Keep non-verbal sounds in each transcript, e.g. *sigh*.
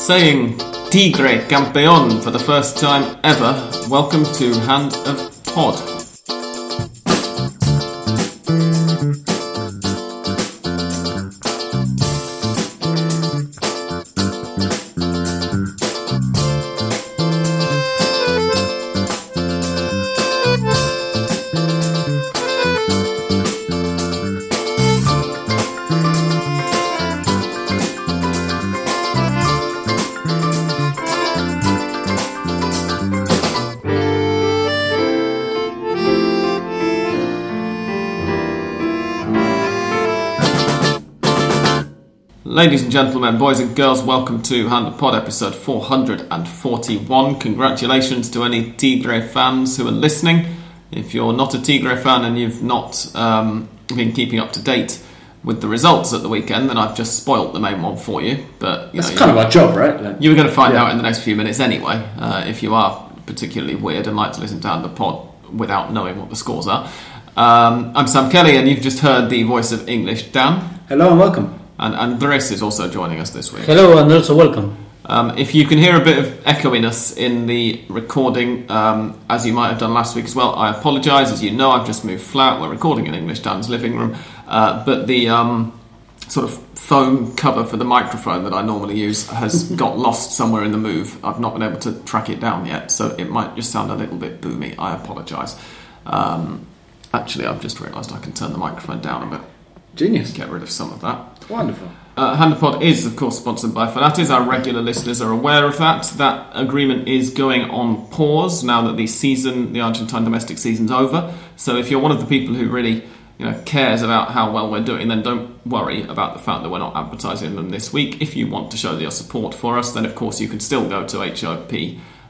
saying Tigre Campeón for the first time ever, welcome to Hand of Pod. And gentlemen, boys and girls, welcome to Hand Pod episode 441. Congratulations to any Tigre fans who are listening. If you're not a Tigre fan and you've not um, been keeping up to date with the results at the weekend, then I've just spoilt the main one for you. But you That's know, kind of our job, right? Like, you were going to find Yeah. out in the next few minutes anyway. Uh, if you are particularly weird and like to listen to Hand Pod without knowing what the scores are. Um, I'm Sam Kelly, and you've just heard the voice of English Dan. hello and welcome. And Andres is also joining us this week. Hello and also welcome. Um, if you can hear a bit of echoiness in the recording, um, as you might have done last week as well, I apologise. As you know, I've just moved flat. We're recording in English Dan's living room, uh, but the um, sort of foam cover for the microphone that I normally use has *laughs* got lost somewhere in the move. I've not been able to track it down yet, so it might just sound a little bit boomy. I apologise. Um, actually, I've just realised I can turn the microphone down a bit, Genius. get rid of some of that. Wonderful. Uh, Hand of Pod is, of course, sponsored by Fanatiz. Our regular listeners are aware of that. That agreement is going on pause now that the season, the Argentine domestic season's over. So, if you're one of the people who really, you know, cares about how well we're doing, then don't worry about the fact that we're not advertising them this week. If you want to show your support for us, then of course you can still go to HOP.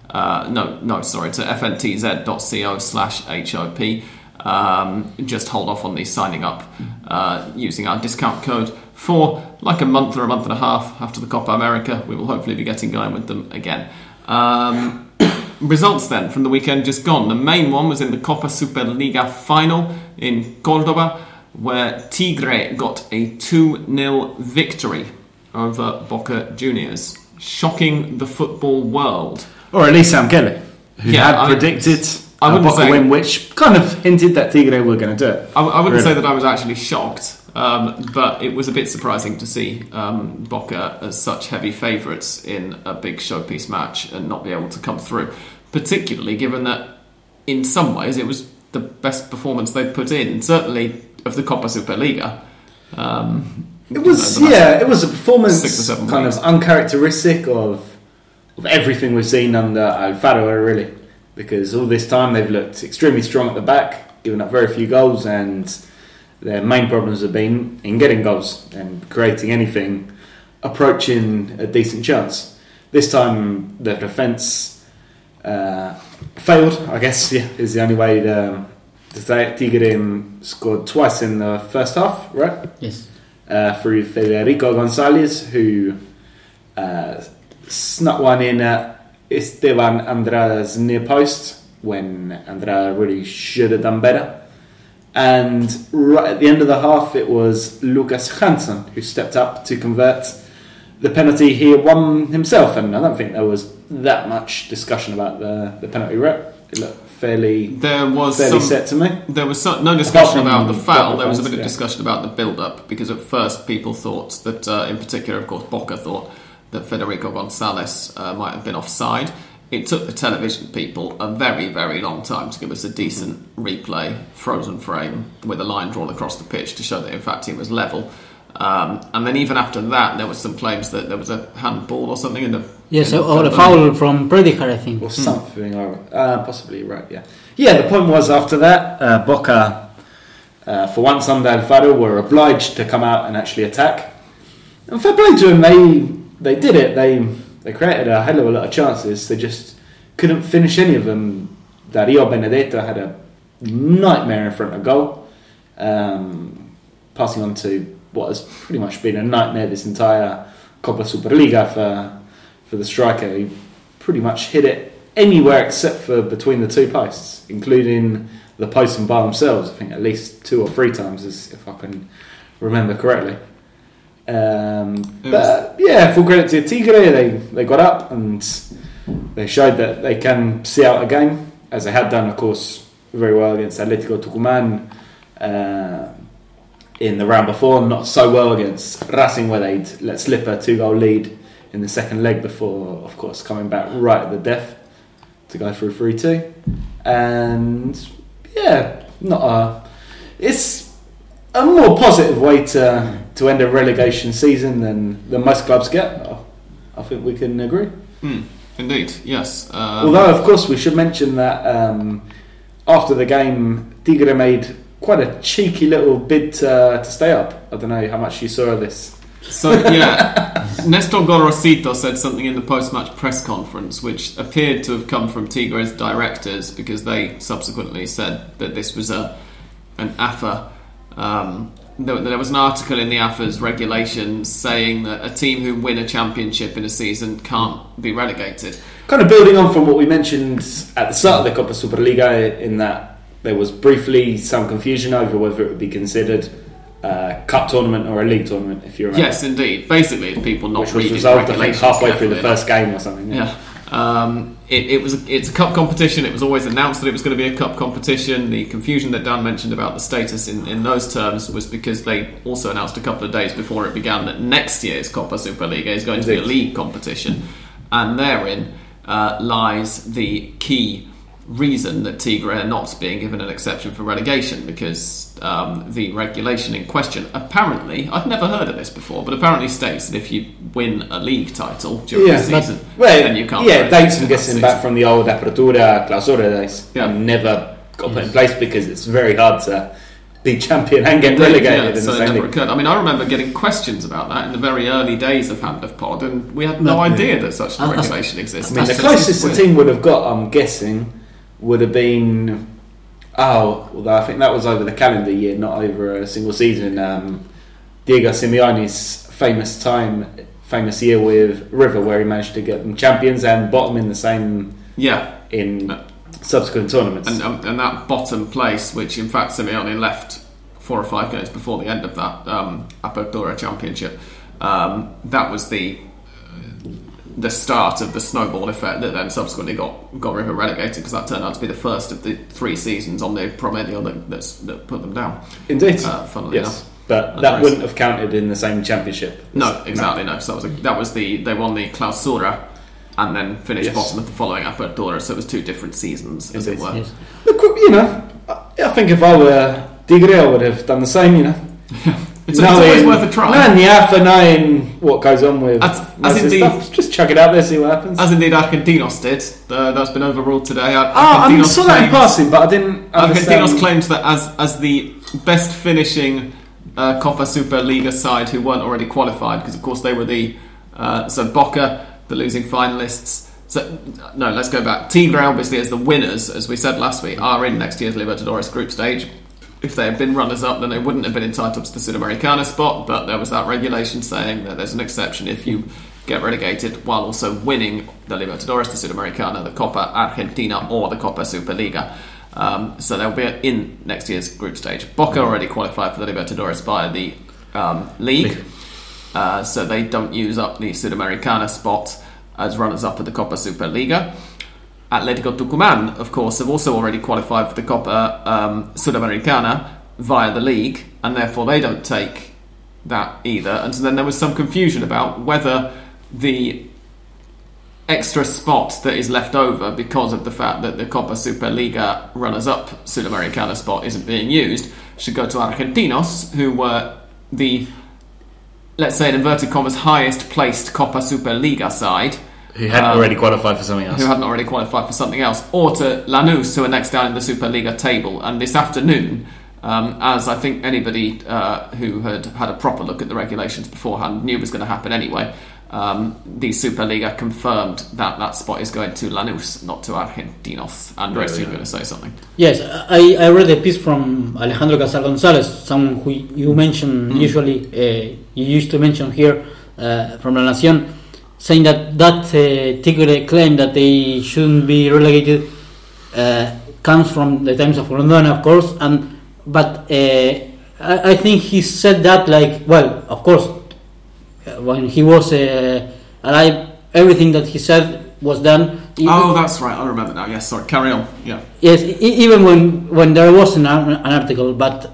Uh, no, no, sorry, to fntz.co slash HOP. Um, just hold off on the signing up uh, using our discount code for like a month or a month and a half after the Copa America. We will hopefully be getting going with them again. Um, *coughs* results then from the weekend just gone. The main one was in the Copa Superliga final in Cordoba, where Tigre got a 2 0 victory over Boca Juniors, shocking the football world. Or at least Sam Kelly, who Yeah, had I- predicted I wouldn't Boca say- win, which kind of hinted that Tigre were going to do it. I, I wouldn't Really? say that I was actually shocked, um, but it was a bit surprising to see um, Boca as such heavy favourites in a big showpiece match and not be able to come through. Particularly given that, in some ways, it was the best performance they'd put in, certainly of the Copa Superliga. Um, It was, know, yeah, it was a performance six or seven kind weeks. of uncharacteristic of, of everything we've seen under Alfaro, really. Because all this time they've looked extremely strong at the back, giving up very few goals, and their main problems have been in getting goals and creating anything approaching a decent chance. This time the defence uh, failed, I guess, *laughs* yeah, is the only way to, to say it. Tigre scored twice in the first half, right? Yes. uh, through Federico Gonzalez, who uh, snuck one in at Esteban Andrada's near post when Andrada really should have done better. And right at the end of the half, it was Lucas Janson who stepped up to convert the penalty he had won himself. And I don't think there was that much discussion about the, the penalty rep. It looked fairly, there was fairly some, set to me. There was so, no discussion about the foul. There was a bit of yeah. discussion about the build-up because at first people thought that, uh, in particular, of course, Boca thought that Federico Gonzalez uh, might have been offside. It took the television people a very, very long time to give us a decent replay, frozen frame with a line drawn across the pitch to show that, in fact, it was level. Um, and then even after that, there was some claims that there was a handball or something in the Yes, in the or a foul from Prediger, I think. or something. or- Uh, possibly right. Yeah. Yeah. The point was after that, uh, Boca, uh, for once under Alfaro, were obliged to come out and actually attack. And fair play to them, they they did it. They they created a hell of a lot of chances. They just couldn't finish any of them. Dario Benedetto had a nightmare in front of goal, um, passing on to what has pretty much been a nightmare this entire Copa Superliga for for the striker. He pretty much hit it anywhere except for between the two posts, including the post and bar themselves. I think at least two or three times, if I can remember correctly. Um, but yeah, full credit to Tigre. They they got up and they showed that they can see out a game, as they had done, of course, very well against Atletico Tucumán uh, in the round before. Not so well against Racing, where they'd let slip a two goal lead in the second leg before, of course, coming back right at the death to go through three two. And yeah, not a. It's a more positive way to to end a relegation season than, than most clubs get. I, I think we can agree. Hmm, indeed, yes. Um, Although, of course, we should mention that um, after the game, Tigre made quite a cheeky little bid to, to stay up. I don't know how much you saw of this. So yeah, *laughs* Nestor Gorosito said something in the post-match press conference, which appeared to have come from Tigre's directors because they subsequently said that this was a an AFA. Um, there, there was an article in the AFA's regulations saying that a team who win a championship in a season can't be relegated. Kind of building on from what we mentioned at the start of the Copa Superliga, in that there was briefly some confusion over whether it would be considered a cup tournament or a league tournament, if you remember. Yes, indeed. Basically, people not Which was reading resolved, I think, halfway through the first game or something. Yeah. Um, it, it was it's a cup competition. It was always announced that it was going to be a cup competition. The confusion that Dan mentioned about the status in, in those terms was because they also announced a couple of days before it began that next year's Copa Superliga is going to be a league competition, and therein uh, lies the key reason that Tigre are not being given an exception for relegation because um, the regulation in question apparently I've never heard of this before, but apparently states that if you win a league title during Yeah, the season, Well, then you can't. yeah, be dates relegated I'm guessing season. back from the old Apertura Clausura days. Yeah. And never got put in place because it's very hard to be champion and get Indeed, relegated yeah, so it never occurred. I mean, I remember getting questions about that in the very early days of Hand of Pod, and we had no No, idea that such a uh, regulation exists. I mean, the closest the team would have got, I'm guessing, would have been. Oh, although I think that was over the calendar year, not over a single season. Um, Diego Simeone's famous time, famous year with River, where he managed to get them champions and bottom in the same Yeah, in No. subsequent tournaments. and, um, and that bottom place, which in fact Simeone left four or five games before the end of that um, Apertura Championship, um, that was the the start of the snowball effect that then subsequently got got River relegated because that turned out to be the first of the three seasons on the Promedio that, that's, that put them down. Indeed, Uh, funnily yes, enough. but That's that wouldn't have counted in the same championship. No, exactly no. So that was, a, that was the they won the Clausura and then finished Yes. bottom of the following Apertura. So it was two different seasons, as it were. Yes. Look, you know, I think if I were Tigre, I would have done the same. You know, *laughs* It's, it's always Knowing- worth a try. Knowing the AFA, knowing what goes on with As- as indeed- stuff, just chuck it out there, see what happens. As indeed Argentinos did. Uh, that's been overruled today. Ar- Ah, I saw that in passing, but I didn't understand. Argentinos claimed that as as the best finishing uh, Copa Superliga side who weren't already qualified, because of course they were the uh, so Boca, the losing finalists. So no, let's go back. Tigre obviously as the winners, as we said last week, are in next year's Libertadores group stage. If they had been runners up, then they wouldn't have been entitled to the Sudamericana spot. But there was that regulation saying that there's an exception if you get relegated while also winning the Libertadores, the Sudamericana, the Copa Argentina, or the Copa Superliga. Um, so they'll be in next year's group stage. Boca already qualified for the Libertadores via the um, league, uh, so they don't use up the Sudamericana spot as runners up at the Copa Superliga. Atletico Tucumán, of course, have also already qualified for the Copa um, Sudamericana via the league, and therefore they don't take that either. And so then there was some confusion about whether the extra spot that is left over because of the fact that the Copa Superliga runners-up Sudamericana spot isn't being used should go to Argentinos, who were the let's say in inverted commas highest placed Copa Superliga side Who hadn't Um, already qualified for something else. who hadn't already qualified for something else, or to Lanús, who are next down in the Superliga table. And this afternoon, um, as I think anybody uh, who had had a proper look at the regulations beforehand knew was going to happen anyway, um, the Superliga confirmed that that spot is going to Lanús, not to Argentinos. Andres, Really? you're going to say something. Yes, I, I read a piece from Alejandro Casar Gonzalez, someone who you mention Mm. usually, uh, you used to mention here uh, from La Nación, saying that that uh, Tigre claim that they shouldn't be relegated uh, comes from the times of Grondona, of course, and but uh, I, I think he said that like, well, of course, uh, when he was uh, alive, everything that he said was done. Oh, that's right. I remember now. Yes, sorry. Carry on. Yeah. Yes, e- even when when there wasn't an, an article, but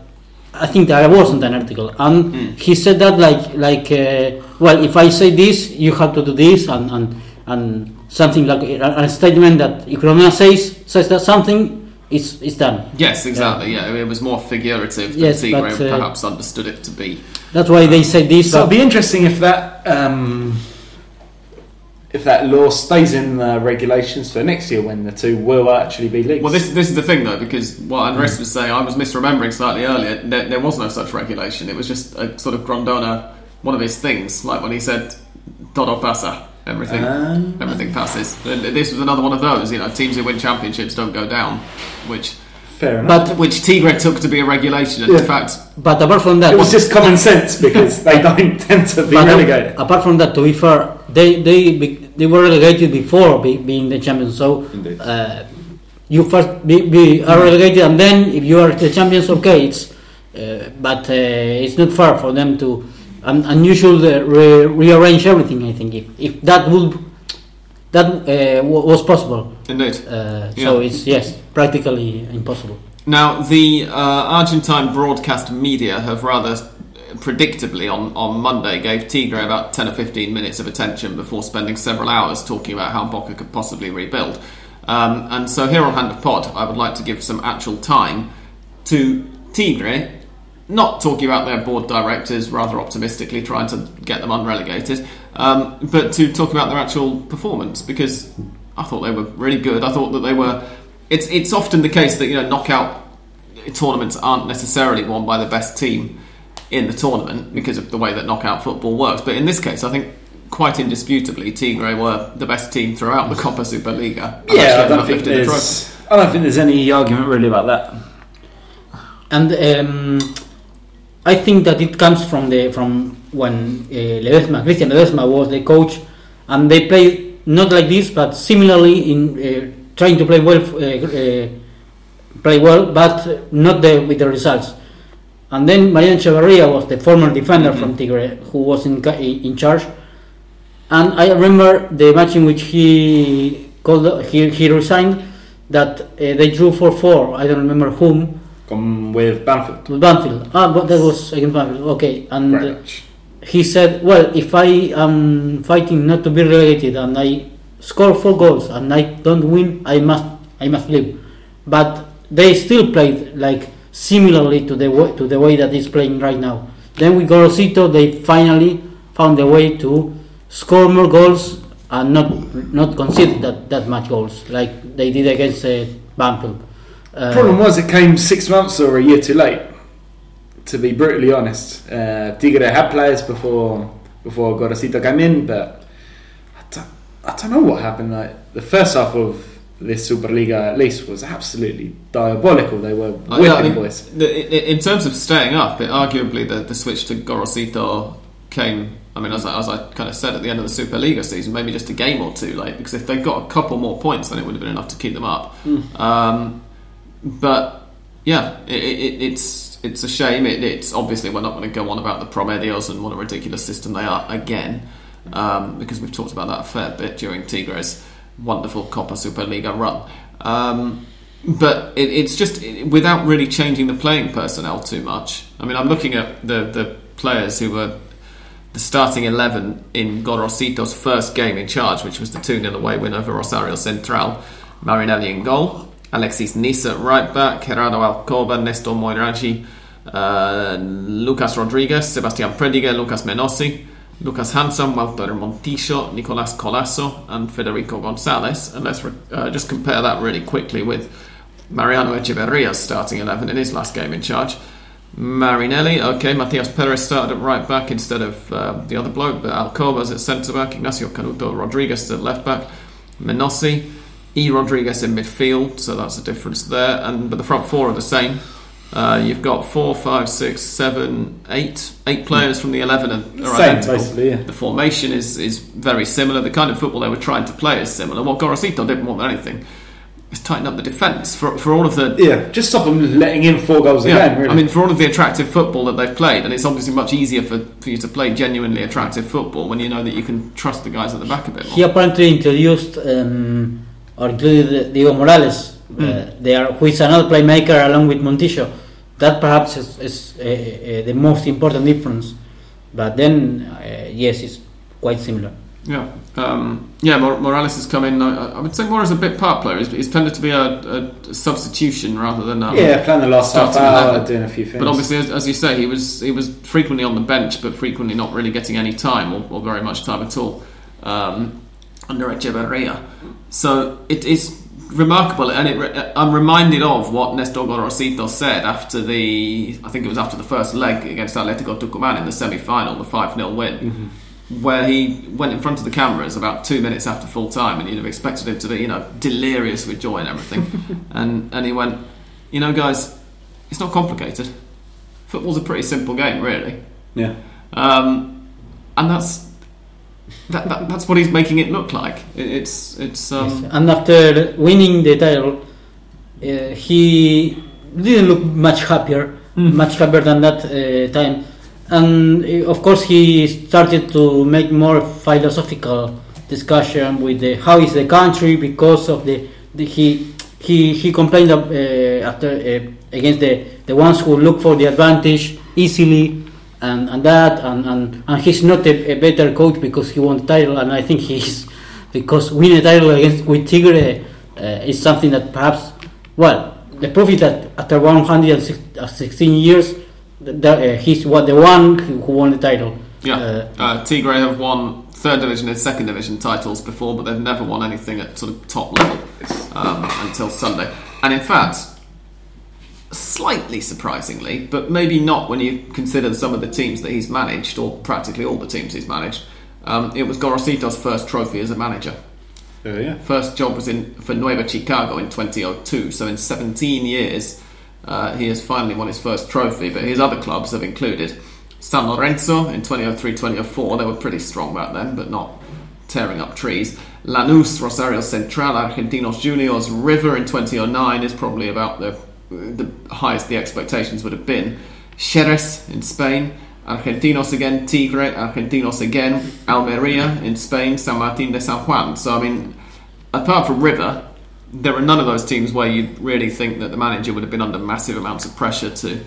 I think there wasn't an article, and Mm. he said that like like uh, well, if I say this, you have to do this, and and, and something like a, a statement that if Romeo says says that something, it's it's done. Yes, exactly. Yeah, it was more figurative than Yes, Tigre but, uh, perhaps understood it to be. That's why they say this. So it'll be interesting if that um, if that law stays in the regulations for next year when the two will actually be leagues. Well, this this is the thing though, because what Andres was saying, I was misremembering slightly earlier. There, there was no such regulation. It was just a sort of Grondona, one of his things, like when he said "todo pasa," everything Um, everything passes. And this was another one of those. You know, teams who win championships don't go down, which fair enough. but which Tigre took to be a regulation. And Yeah. in fact, but apart from that, it was just common sense because *laughs* they don't tend to be But relegated. apart from that, to be fair, they they they were relegated before be, being the champions. So uh, you first be, be are relegated, and then if you are the champions, okay, it's uh, but uh, it's not fair for them to. And, and you should uh, re- rearrange everything. I think if, if that would that uh, wa- was possible. indeed. Uh, So Yeah. it's yes, practically impossible. Now, the uh, Argentine broadcast media have rather predictably on, on Monday gave Tigre about 10 or 15 minutes of attention before spending several hours talking about how Boca could possibly rebuild. Um, and so here on Hand of Pod, I would like to give some actual time to Tigre, not talking about their board directors, rather optimistically trying to get them unrelegated, um, but to talk about their actual performance because I thought they were really good. I thought that they were. It's it's often the case that you know knockout tournaments aren't necessarily won by the best team in the tournament because of the way that knockout football works. But in this case, I think quite indisputably, Tigre were the best team throughout the Copa Superliga. and Yeah, I don't think lifted the there's. I don't think there's any argument really about that. And um, I think that it comes from the from when uh, Ledesma, Cristian Ledesma was the coach, and they played not like this, but similarly in uh, trying to play well, uh, uh, play well, but not the, with the results. And then Mariano Echeverria was the former defender Mhm. from Tigre, who was in in charge. And I remember the match in which he called, he, he resigned. That uh, they drew 4-4. I don't remember whom. Gone with Banfield. To Banfield. Ah, but that was against Banfield. Okay, and he said, "Well, if I am fighting not to be relegated and I score four goals and I don't win, I must I must leave." But they still played like similarly to the way, to the way that is playing right now. Then with Gorosito, they finally found a way to score more goals and not not concede that, that much goals like they did against uh, Banfield. Uh, problem was it came six months or a year too late. To be brutally honest, uh, Tigre had players before before Gorosito came in, but I don't, I don't know what happened. Like the first half of this Superliga, at least, was absolutely diabolical. They were Oh, whipping yeah, I mean, boys. in terms of staying up, it, arguably the, the switch to Gorosito came. I mean, as I, as I kind of said at the end of the Superliga season, maybe just a game or two late. Because if they got a couple more points, then it would have been enough to keep them up. Um, but yeah, it, it, it's it's a shame. It, it's obviously we're not going to go on about the Promedios and what a ridiculous system they are again, um, because we've talked about that a fair bit during Tigre's wonderful Copa Superliga run. Um, but it, it's just it, without really changing the playing personnel too much. I mean, I'm looking at the the players who were the starting 11 in Gorosito's first game in charge, which was the 2 0 away win over Rosario Central. Marinelli in goal, Alexis Nisa right back, Gerardo Alcoba, Nestor Moiraghi, uh, Lucas Rodriguez, Sebastian Prediger, Lucas Menossi, Lucas Janson, Walter Montillo, Nicolas Colasso, and Federico Gonzalez. And let's re- uh, just compare that really quickly with Mariano Echeverria's starting 11 in his last game in charge. Marinelli, okay, Matias Perez started at right back instead of uh, the other bloke, but Alcoba's at centre back, Ignacio Canuto Rodriguez at left back, Menossi, E Rodriguez in midfield, so that's a difference there, and but the front four are the same. Uh, you've got four, five, six, seven, eight, eight players from the eleven are, are Same, identical. basically, yeah. The formation is is very similar. The kind of football they were trying to play is similar. What Gorosito did more than anything is tighten up the defence for for all of the Yeah, just stop them letting in four goals again. Really. I mean, for all of the attractive football that they've played, and it's obviously much easier for, for you to play genuinely attractive football when you know that you can trust the guys at the back a bit more. He apparently introduced um, or included Diego Morales, uh, Mm. they are, who is another playmaker along with Montillo. That perhaps is, is uh, uh, the most important difference. But then, uh, yes, it's quite similar. Yeah, um, yeah. Mor- Morales has come in. I, I would say more as a bit part player. He's, he's tended to be a, a substitution rather than um, yeah, playing the last half starting hour, doing a few things. But obviously, as, as you say, he was he was frequently on the bench, but frequently not really getting any time or, or very much time at all um, under Echeverria. So it is remarkable, and it, I'm reminded of what Nestor Gorosito said after the I think it was after the first leg against Atletico Tucumán in the semi-final, the five 0 win. Where he went in front of the cameras about two minutes after full time, and you'd have expected him to be, you know, delirious with joy and everything, *laughs* and and he went, you know, guys, it's not complicated. Football's a pretty simple game, really, yeah, um, and that's that, that, that's what he's making it look like. It, it's it's um, Yes. And after winning the title, uh, he didn't look much happier, much happier than that uh, time. And uh, of course, he started to make more philosophical discussion with the, how is the country because of the, the he he he complained uh, after uh, against the the ones who look for the advantage easily and, and that and, and, and he's not a, a better coach because he won the title and I think he's because winning a title against with Tigre uh, is something that perhaps well the proof is that after 116 years th- th- uh, he's what the one who who won the title yeah. Uh, Uh, Tigre have won third division and second division titles before, but they've never won anything at sort of top level um, until Sunday. And in fact, slightly surprisingly, but maybe not when you consider some of the teams that he's managed, or practically all the teams he's managed. Um, it was Gorosito's first trophy as a manager. Uh, yeah. First job was in for Nueva Chicago in 2002. So in 17 years, uh, he has finally won his first trophy. But his other clubs have included San Lorenzo in 2003-2004. They were pretty strong back then, but not tearing up trees. Lanús, Rosario Central, Argentinos Juniors, River in 2009 is probably about the the highest the expectations would have been. Xerez in Spain. Argentinos again, Tigre, Argentinos again, Almeria in Spain, San Martin de San Juan. So, I mean, apart from River, there are none of those teams where you really think that the manager would have been under massive amounts of pressure to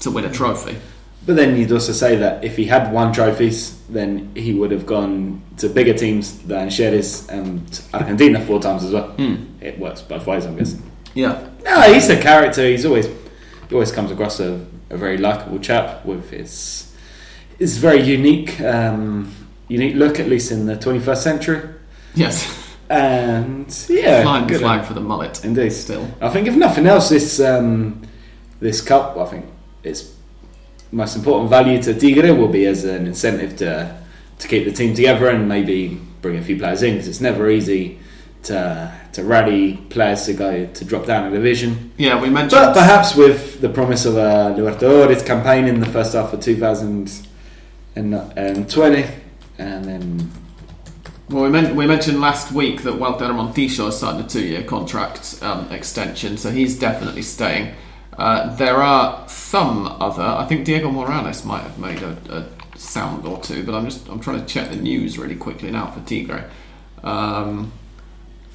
to win a trophy. But then you'd also say that if he had won trophies, then he would have gone to bigger teams than Xerez and Argentina four times as well. Hmm. It works both ways, I'm guessing. Yeah, No, he's a character. He's always he always comes across a, a very likable chap with his his very unique um, unique look, at least in the 21st century. yes, And yeah, flying good flag for the mullet. indeed. Still, I think if nothing else, this um, this cup, I think its most important value to Tigre will be as an incentive to to keep the team together and maybe bring a few players in because it's never easy to to rally players to go to drop down a division. yeah, we mentioned. But perhaps with the promise of a Libertadores campaign in the first half of 2020, and then Well, we, men- we mentioned last week that Walter Montillo has signed a two-year contract um, extension, so he's definitely staying. Uh, there are some other. I think Diego Morales might have made a, a sound or two, but I'm just I'm trying to check the news really quickly now for Tigre. Um,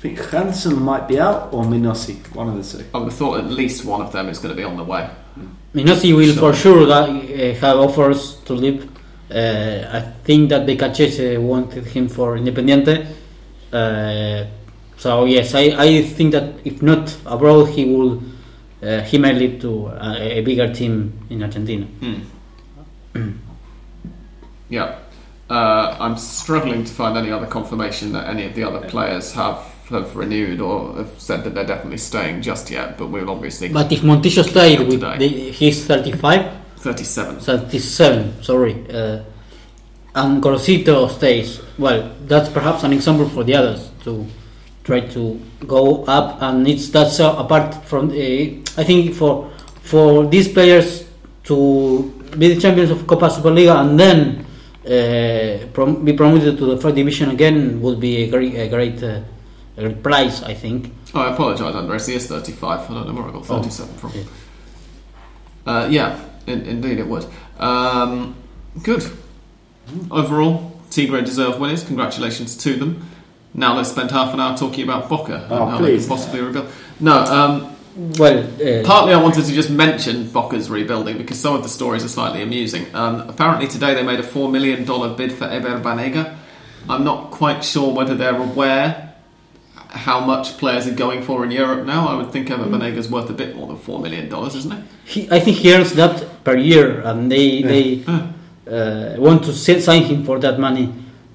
I think Janson might be out or Menossi, one of the two. I would have thought at least one of them is going to be on the way. Menossi will Sure. for sure that, uh, have offers to leave. Uh, I think that Beccacece wanted him for Independiente. Uh, so yes, I, I think that if not abroad, he will uh, he might lead to a, a bigger team in Argentina. Hmm. yeah. Uh, I'm struggling to find any other confirmation that any of the other players have, have renewed or have said that they're definitely staying just yet, but we'll obviously. But if Montillo stayed with the, he's 35, 37. 37, sorry, uh, and Gorosito stays. Well, that's perhaps an example for the others to try to go up, and it's that's uh, apart from. Uh, I think for for these players to be the champions of Copa Superliga and then uh, prom- be promoted to the first division again would be a great, a great uh, replies, I think. Oh, I apologise, Andres. He is 35. I don't know where I got Oh, 37 from. okay. Uh, yeah, in, indeed it would. Um, good. Overall, Tigre deserve winners. Congratulations to them. Now let's spend half an hour talking about Boca Oh, and how please. they can possibly rebuild. No, um, Well, uh, partly I wanted to just mention Boca's rebuilding because some of the stories are slightly amusing. Um, apparently today they made a $4 million bid for Ever Banega. I'm not quite sure whether they're aware how much players are going for in Europe now. I would think Ever Banega's worth a bit more than $4 million, isn't it? he, I think he earns that per year, and they they uh, want to sign him for that money.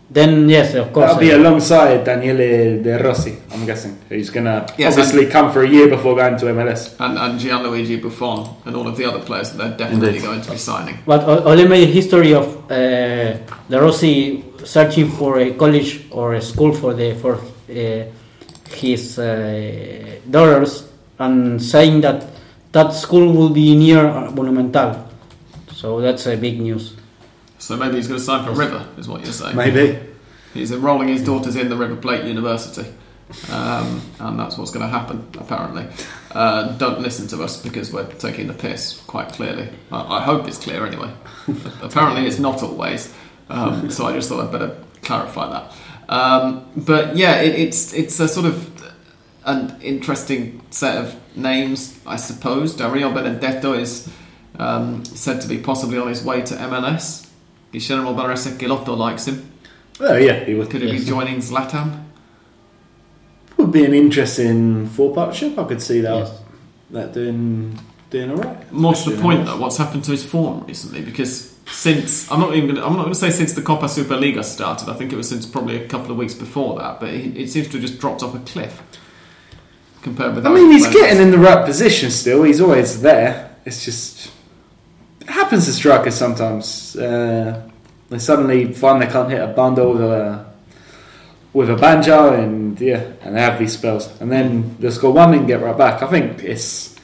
Then yes, of course. That'll be uh, alongside Daniele De Rossi, I'm guessing, He's going to Yes, obviously come for a year before going to MLS. and, and Gianluigi Buffon and all of the other players that they're definitely Indeed. going to be signing. But only Ole made a history of uh, De Rossi searching for a college or a school for the for uh, his uh, daughters and saying that that school will be near uh, Monumental. So that's a big news. So maybe he's going to sign for River, is what you're saying. Maybe. He's enrolling his daughters in the River Plate University. Um, and that's what's going to happen, apparently. Uh, don't listen to us because we're taking the piss, quite clearly. I, I hope it's clear anyway. *laughs* apparently, it's not always. Um, so I just thought I'd better clarify that. Um, but yeah, it, it's it's a sort of an interesting set of names, I suppose. Dario Benedetto is um, said to be possibly on his way to MLS. Guillermo Barros Schelotto likes him. Oh, yeah, he would. Could he Yes. be joining Zlatan? Would be an interesting full partnership. I could see that Yes. that doing doing all right. More to the point, in though, what's happened to his form recently? Because since I'm not even gonna, I'm not going to say since the Copa Superliga started. I think it was since probably a couple of weeks before that. But it, it seems to have just dropped off a cliff compared with. I mean, he's played getting in the right position still. He's always there. It's just it happens to strikers sometimes. Uh, they suddenly find they can't hit a bundle with a with a banjo, and yeah, and they have these spells, and then they'll score one and get right back. I think it's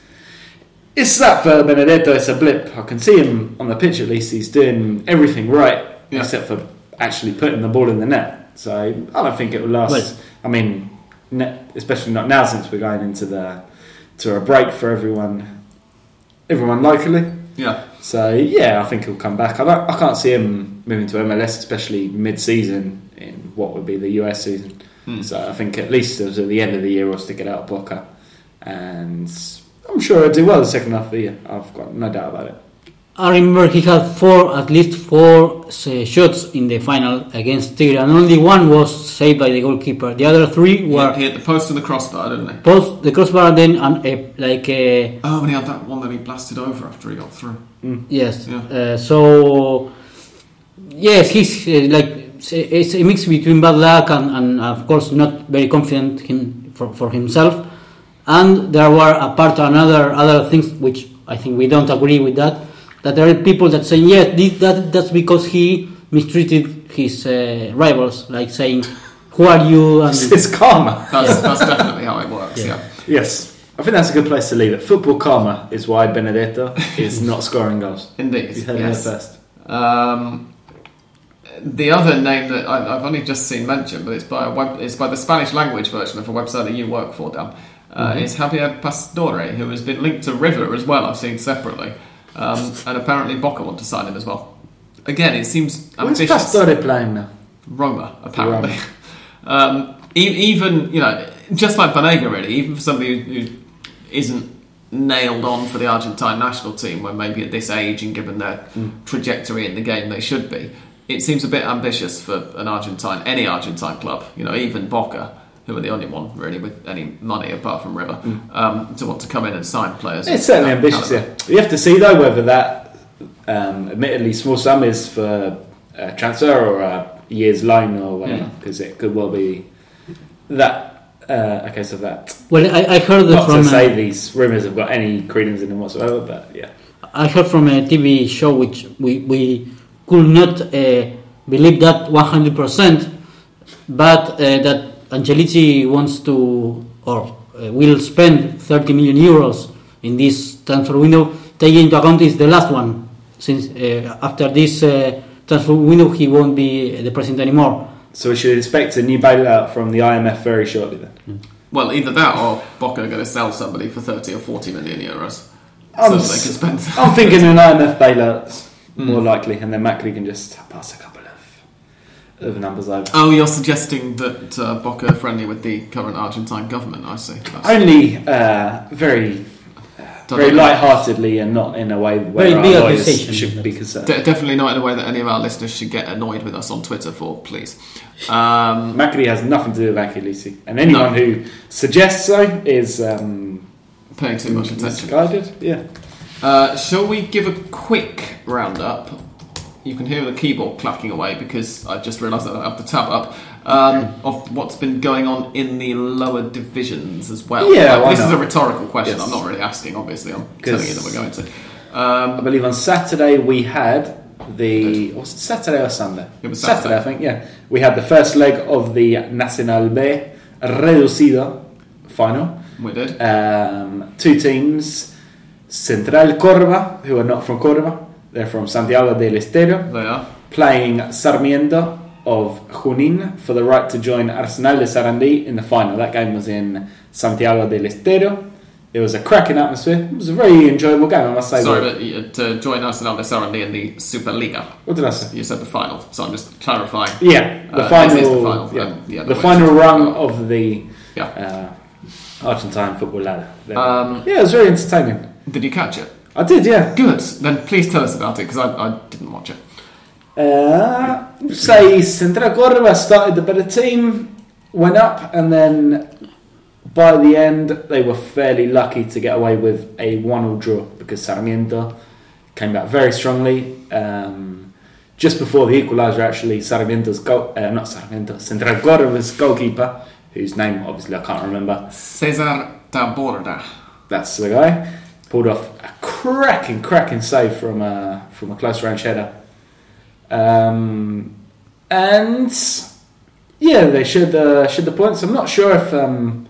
it's that for Benedetto. It's a blip. I can see him on the pitch at least. He's doing everything right Yeah. except for actually putting the ball in the net. So I don't think it will last. Well- I mean, especially not now since we're going into the to a break for everyone, everyone locally. Yeah, So yeah, I think he'll come back. I, don't, I can't see him moving to MLS, especially mid-season in what would be the US season. Hmm. So I think at least it was at the end of the year we'll stick it out Boca, and I'm sure he'll do well the second half of the year. I've got no doubt about it. I remember he had four, at least four uh, shots in the final against Tigre, and only one was saved by the goalkeeper. The other three he, were he hit the post and the crossbar, didn't he? both the crossbar and then and a, like a Oh, and he had that one that he blasted over after he got through. Yes. Yeah. Uh, so yes, he's uh, like it's a mix between bad luck and, and of course not very confident him, for, for himself. And there were apart another other things which I think we don't agree with that. That there are people that say yes, this, that that's because he mistreated his uh, rivals, like saying, "Who are you?" and It's karma. That's, that's definitely how it works. Yeah. Yeah. Yes, I think that's a good place to leave it. Football karma is why Benedetto is not scoring goals. indeed. You heard yes. it first. Um, the other name that I, I've only just seen mentioned, but it's by a web, it's by the Spanish language version of a website that you work for, Dan. Uh, It's Javier Pastore, who has been linked to River as well. I've seen separately, um, and apparently Boca want to sign him as well. Again, it seems Where's ambitious. Pastore playing now? Roma, apparently. *laughs* um, e- even you know, just like Banega, really, even for somebody who, who isn't nailed on for the Argentine national team, when maybe at this age and given their trajectory in the game they should be, it seems a bit ambitious for an Argentine, any Argentine club, you know, even Boca. Who are the only one really with any money apart from River um, to want to come in and sign players? It's certainly that ambitious. calibre. Yeah, you have to see though whether that, um, admittedly small sum, is for a transfer or a year's loan or whatever, Yeah. because it could well be that uh, a case of that. well, I, I heard that Not from to uh, say these rumours have got any credence in them whatsoever, but yeah. I heard from a TV show which we, we could not uh, believe that 100%, but uh, that Angelici wants to or uh, will spend 30 million euros in this transfer window, taking into account is the last one, since uh, after this uh, transfer window he won't be the president anymore. So we should expect a new bailout from the IMF very shortly then. Well, either that or Boca are going to sell somebody for 30 or 40 million euros. I'm so s- they can spend. I'm thinking an IMF bailout's more likely, and then Macri can just pass a couple of, of numbers over. Oh, you're suggesting that uh, Boca are friendly with the current Argentine government, I see. That's- Only uh, very, very know. light-heartedly, and not in a way where Very our big lawyers accusation. should be concerned. De- definitely not in a way that any of our listeners should get annoyed with us on Twitter for, please. Um, Macri has nothing to do with Angelici, and anyone No. who suggests so is um, paying too much attention. misguided. Yeah. Uh, shall we give a quick roundup? You can hear the keyboard clacking away because I just realised that I have the tab up um, of what's been going on in the lower divisions as well. Yeah, why this is a rhetorical question. Yes. I'm not really asking. Obviously, I'm telling you that we're going to. I Um, believe on Saturday we had the was it Saturday or Sunday? It was Saturday, Saturday. I think. Yeah, we had the first leg of the Nacional B Reducido final. we did. Um, two teams, Central Córdoba, who are not from Córdoba, they're from Santiago del Estero, They are. playing Sarmiento of Junín for the right to join Arsenal de Sarandí in the final. That game was in Santiago del Estero. It was a cracking atmosphere. It was a very enjoyable game, I must say. Sorry, but uh, to join Arsenal de Sarandí in the Superliga. What did I say? You said the final, so I'm just clarifying. Yeah, the Uh, final, this is the final, yeah, um, yeah, the the final rung of the Yeah. uh, Argentine football ladder. Um, yeah, it was very entertaining. Did you catch it? I did, yeah. Good. Then please tell us about it because I, I didn't watch it. Uh, say Central Córdoba started the better team, went up, and then by the end they were fairly lucky to get away with a one-all draw because Sarmiento came back very strongly. Um, just before the equaliser, actually, Sarmiento's goal, uh, not Sarmiento, Central Córdoba's goalkeeper, whose name obviously I can't remember, Cesar Taborda. that's the guy, pulled off a cracking, cracking save from a, from a close range header. Um, and yeah, they should uh, should the points. I'm not sure if um,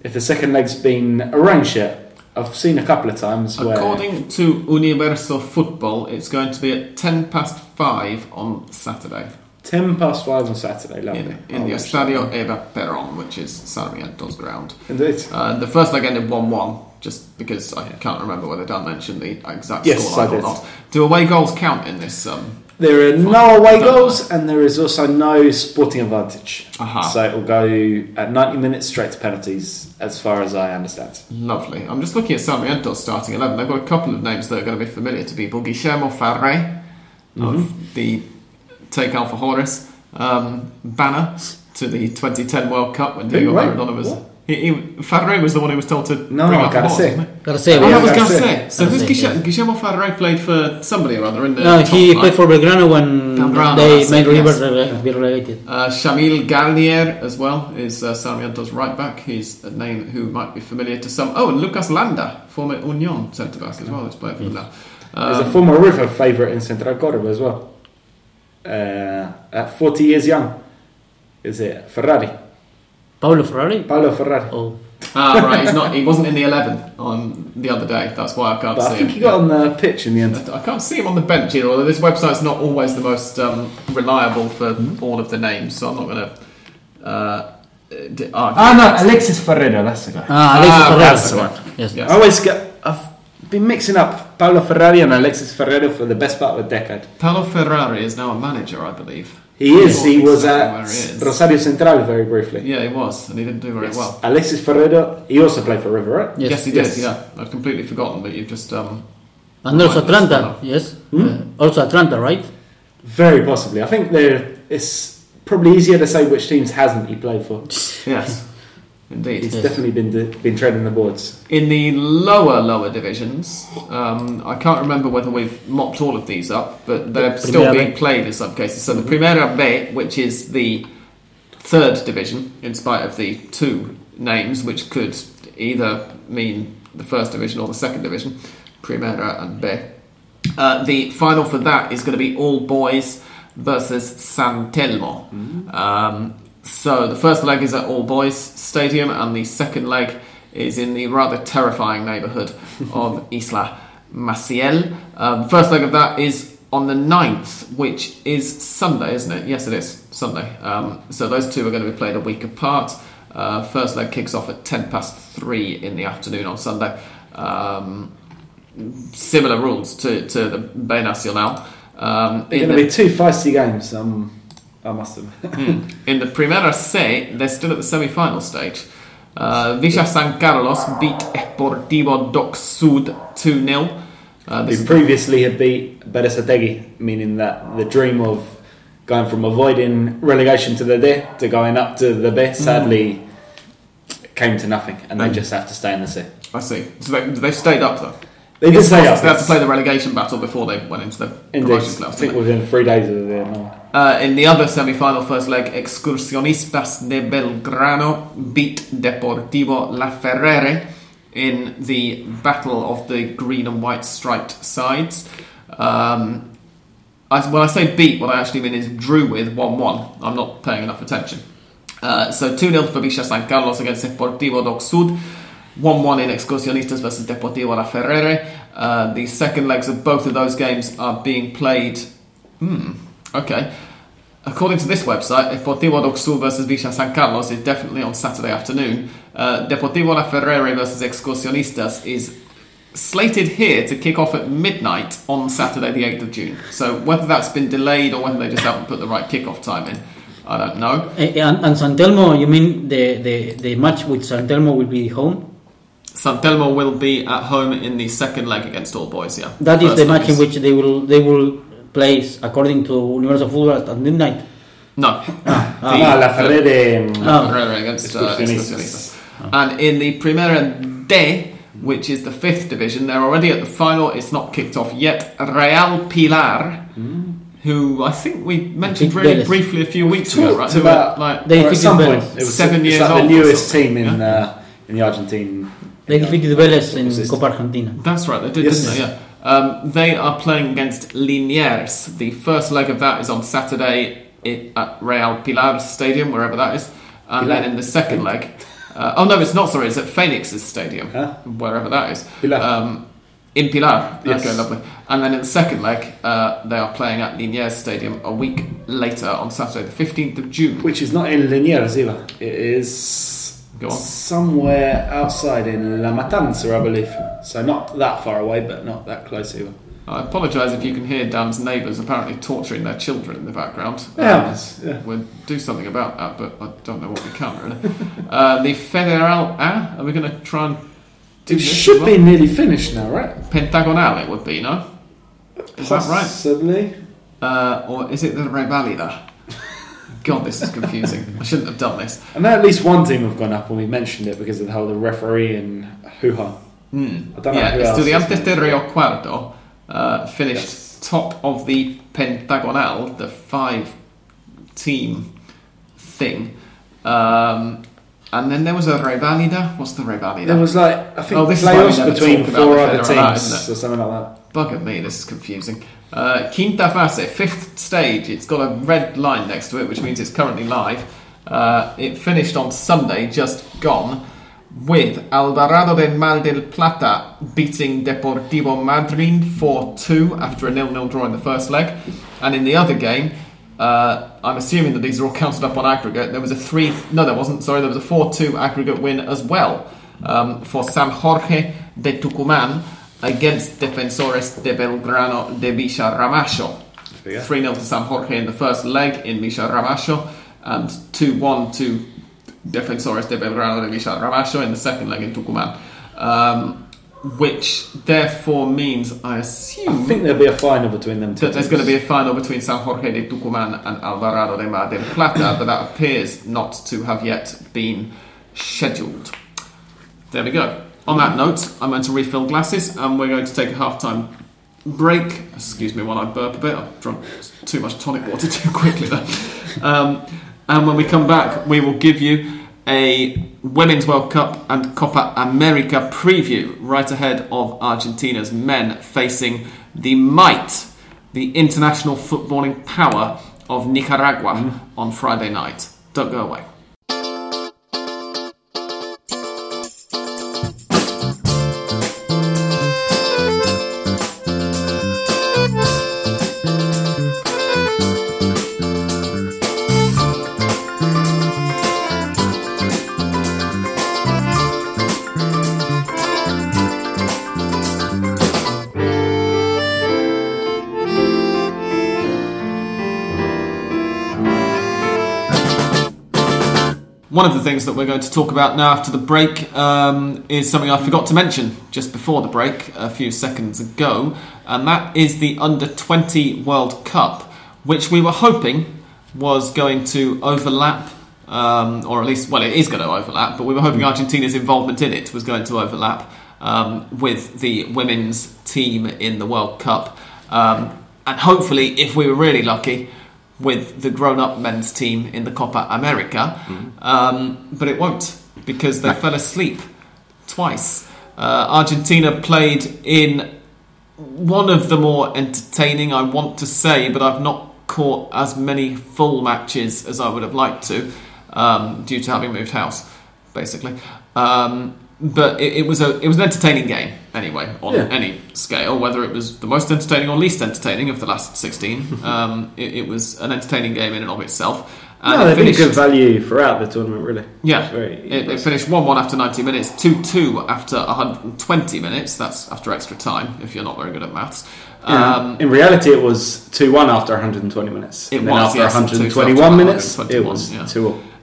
if the second leg's been arranged yet. I've seen a couple of times where According to Universo Football, it's going to be at 10 past 5 on Saturday ten past five on Saturday. Lovely. in, in the Estadio Eva Perón, which is Sarmiento's ground. Indeed. Uh, the first leg ended 1 1, just because I can't remember whether Dan mentioned the exact Yes, I scoreline or not. Do away goals count in this? Um, There are no away goals, and there is also no sporting advantage. Aha. So it will go at 90 minutes straight to penalties, as far as I understand. Lovely. I'm just looking at Sarmiento's starting 11. They've got a couple of names that are going to be familiar to people. Guillermo Farre of the Take Alpha Horus um, banner to the 2010 World Cup when Diego wait, Maradona was. what? He, he, Farre was the one who was told to No, bring up the Garce. horse, wasn't he? Garcia, Oh, Yeah, that was Garce. Garce. So who's Garce, Guillermo, yes. Guillermo Farre played for somebody or other in the No, top he flight. played for Belgrano when Belgrano, they made River yes. rele- be relegated. Uh, Yamil Garnier as well is uh, Sarmiento's right back. He's a name who might be familiar to some. Oh, and Lucas Landa, former Union centre back as well, who's playing for them now. There's a Um, former River favourite in Central Córdoba as well. Uh, at 40 years young, is it Ferrari? Pablo Ferrari? Paulo Ferrari. Oh, ah, right. He's not. He wasn't in the eleven on the other day. That's why I can't But see I think him. he got on the pitch in the end. I can't see him on the bench either. Although this website's not always the most um, reliable for Hmm? all of the names, so I'm not going to. Uh, d- argue. Ah, no, Alexis Ferreira, that's the guy. ah, Alexis Ah, Ferrari. that's the one. Yes. Yes. I always get. I've been mixing up Paulo Ferrari and Alexis Ferreira for the best part of a decade. Paolo Ferrari is now a manager, I believe. He is. He was at he. Rosario Central very briefly. Yeah, he was, and he didn't do very Yes. well. Alexis Ferreira. He also played for River, right? Yes. Yes, he Yes. did. Yeah, I'd completely forgotten, but you've just. Um, And also Atlanta, yes. Hmm? Uh, also Atlanta, right? Very possibly. I think there. It's probably easier to say which teams hasn't he played for. *laughs* yes, indeed. He's definitely been been treading the boards. In the lower, lower divisions, um, I can't remember whether we've mopped all of these up, but they're Yeah, still Primera being played in some cases. So the Primera B, which is the third division, in spite of the two names, which could either mean the first division or the second division, Primera and B. Uh, the final for that is going to be all boys versus San Telmo. Um, so the first leg is at All Boys Stadium, and the second leg is in the rather terrifying neighbourhood *laughs* of Isla Maciel. Um, first leg of that is on the 9th, which is Sunday, isn't it? Yes, it is Sunday. Um, so those two are going to be played a week apart. Uh, first leg kicks off at 10 past 3 in the afternoon on Sunday. Um, similar rules to, to the B Nacional. Um, They're going to the- be two feisty games. Um, I must admit. *laughs* Hmm. In the Primera C, they're still at the semi-final stage. Uh, Villa San Carlos beat Esportivo Dock Sud 2-0. Uh, previously had beat Berasategui, meaning that the dream of going from avoiding relegation to the D to going up to the B sadly came to nothing, and they Mm. just have to stay in the C. I see. So they, they've stayed up though. They did stay up. They had to play the relegation battle before they went into the Indeed, promotion I class. think didn't they? within three days of the no. Uh, in the other semi-final first leg, Excursionistas de Belgrano beat Deportivo Laferrere in the battle of the green and white striped sides. Um, I, when I say beat, what I actually mean is drew with 1-1. I'm not paying enough attention. Uh, so 2-0 for Villa San Carlos against Deportivo Dock Sud. 1-1 in Excursionistas versus Deportivo Laferrere. Uh, the second legs of both of those games are being played... Hmm, okay. According to this website, Deportivo Dock Sud versus Villa San Carlos is definitely on Saturday afternoon. Uh, Deportivo Laferrere versus Excursionistas is slated here to kick off at midnight on Saturday, the 8th of June. So whether that's been delayed or whether they just haven't put the right kickoff time in, I don't know. Eh, And, and San Telmo, you mean the, the, the match with San Telmo will be home? San Telmo will be at home in the second leg against All Boys, yeah. That is the leg match in which they will they will play according to Universal Football at midnight. No. Ah, The- Ah, Laferrere. um, Ah. Ferrere against uh, Excursionistas. Excursionistas. And in the Primera D, which is the fifth division, they're already at the final. It's not kicked off yet. Real Pilar, who I think we mentioned Big really Vélez. briefly a few weeks ago, right? Talked were, about- like, They or at some point, it was Seven it's years like old the newest team in uh, in the Argentine. They defeated Vélez in Resist. Copa Argentina. That's right, they did, Yes. didn't they? Yeah. Um, they are playing against Liniers. The first leg of that is on Saturday at Real Pilar Stadium, wherever that is. And Pilar. then in the second leg, uh, oh no, it's not. Sorry, it's at Phoenix's Stadium, Huh? wherever that is. Pilar. Um, in Pilar. Yes. Okay, lovely. And then in the second leg, uh, they are playing at Liniers Stadium a week later on Saturday, the fifteenth of June. Which is not in Liniers either. It is Go on. somewhere outside in La Matanza, I believe. So not that far away, but not that close either. I apologise if you can hear Dan's neighbours apparently torturing their children in the background. Yeah, Um, yeah. We'll do something about that, but I don't know what we can really. *laughs* uh, the Federal A, are we going to try and do It should well? be nearly finished now, right? Pentagonal, it would be, no? Is that right? Possibly. Uh, or is it the Revalida? God, this is confusing. I shouldn't have done this. Know at least one team have gone up, and we mentioned it because of the whole the referee and hoo ha. Hmm. I don't know yeah, who else Estudiantes de. Rio Cuarto uh, finished Yes. top of the Pentagonal, the five team thing. Um, and then there was a Revalida. What's the Revalida? There was like I think Oh, this is playoffs between four other teams or something like that. Bugger me, this is confusing. Uh, Quinta Fase, fifth stage. It's got a red line next to it, which means it's currently live. Uh, it finished on Sunday, just gone, with Alvarado de Mar del Plata beating Deportivo Madryn 4 2 after a nil-nil draw in the first leg. And in the other game, uh, I'm assuming that these are all counted up on aggregate. There was a 3 no, there wasn't, sorry, there was a 4 2 aggregate win as well um, for San Jorge de Tucumán against Defensores de Belgrano de Villa Ramallo. Yeah. 3 0 to San Jorge in the first leg in Villa Ramallo, and 2 1 to Defensores de Belgrano de Villa Ramallo in the second leg in Tucumán. Um, which therefore means, I assume. I think there'll be a final between them two. that there's going to be a final between San Jorge de Tucumán and Alvarado de Mar del Plata, but that appears not to have yet been scheduled. There we go. On that note, I'm going to refill glasses and we're going to take a half time break. Excuse me while I burp a bit. I've drunk too much tonic water *laughs* too quickly. Um, and when we come back, we will give you a Women's World Cup and Copa America preview right ahead of Argentina's men facing the might, the international footballing power of Nicaragua on Friday night. Don't go away. One of the things that we're going to talk about now after the break um, is something I forgot to mention just before the break a few seconds ago, and that is the Under 20 World Cup, which we were hoping was going to overlap, um, or at least, well, it is going to overlap, but we were hoping Argentina's involvement in it was going to overlap um, with the women's team in the World Cup. Um, and hopefully, if we were really lucky, with the grown-up men's team in the Copa America, um, but it won't because they fell asleep twice. Uh, Argentina played in one of the more entertaining, I want to say, but I've not caught as many full matches as I would have liked to um, due to having moved house, basically. Um, but it, it was a it was an entertaining game anyway on Yeah. any scale, whether it was the most entertaining or least entertaining of the last sixteen. *laughs* um, it, it was an entertaining game in and of itself. And no, it they've been good value throughout the tournament, really. yeah, it, it finished 1 1 after 90 minutes, 2 2 after 120 minutes. That's after extra time, if you're not very good at maths. Yeah. Um, in reality, it was 2 1 after 120 minutes. It and was, after yes, 121 after minutes, 121, it was yeah.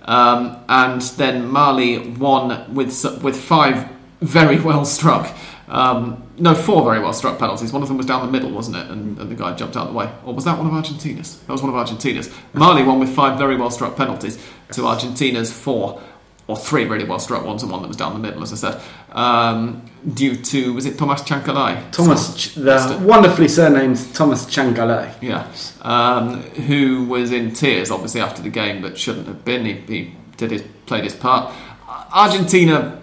2 all. um, and then Mali won with with five very *laughs* well struck. Um, no, four very well struck penalties. One of them was down the middle, wasn't it? And, and the guy jumped out of the way. Or was that one of Argentina's? That was one of Argentina's. Mali won with five very well struck penalties to Argentina's four, or three really well struck ones, and one that was down the middle, as I said. Um, due to was it Thomas Chancalay? Thomas, Ch- the wonderfully surnamed Thomas Chancalay. Yeah, um, who was in tears obviously after the game, but shouldn't have been. He, he did his played his part. Argentina,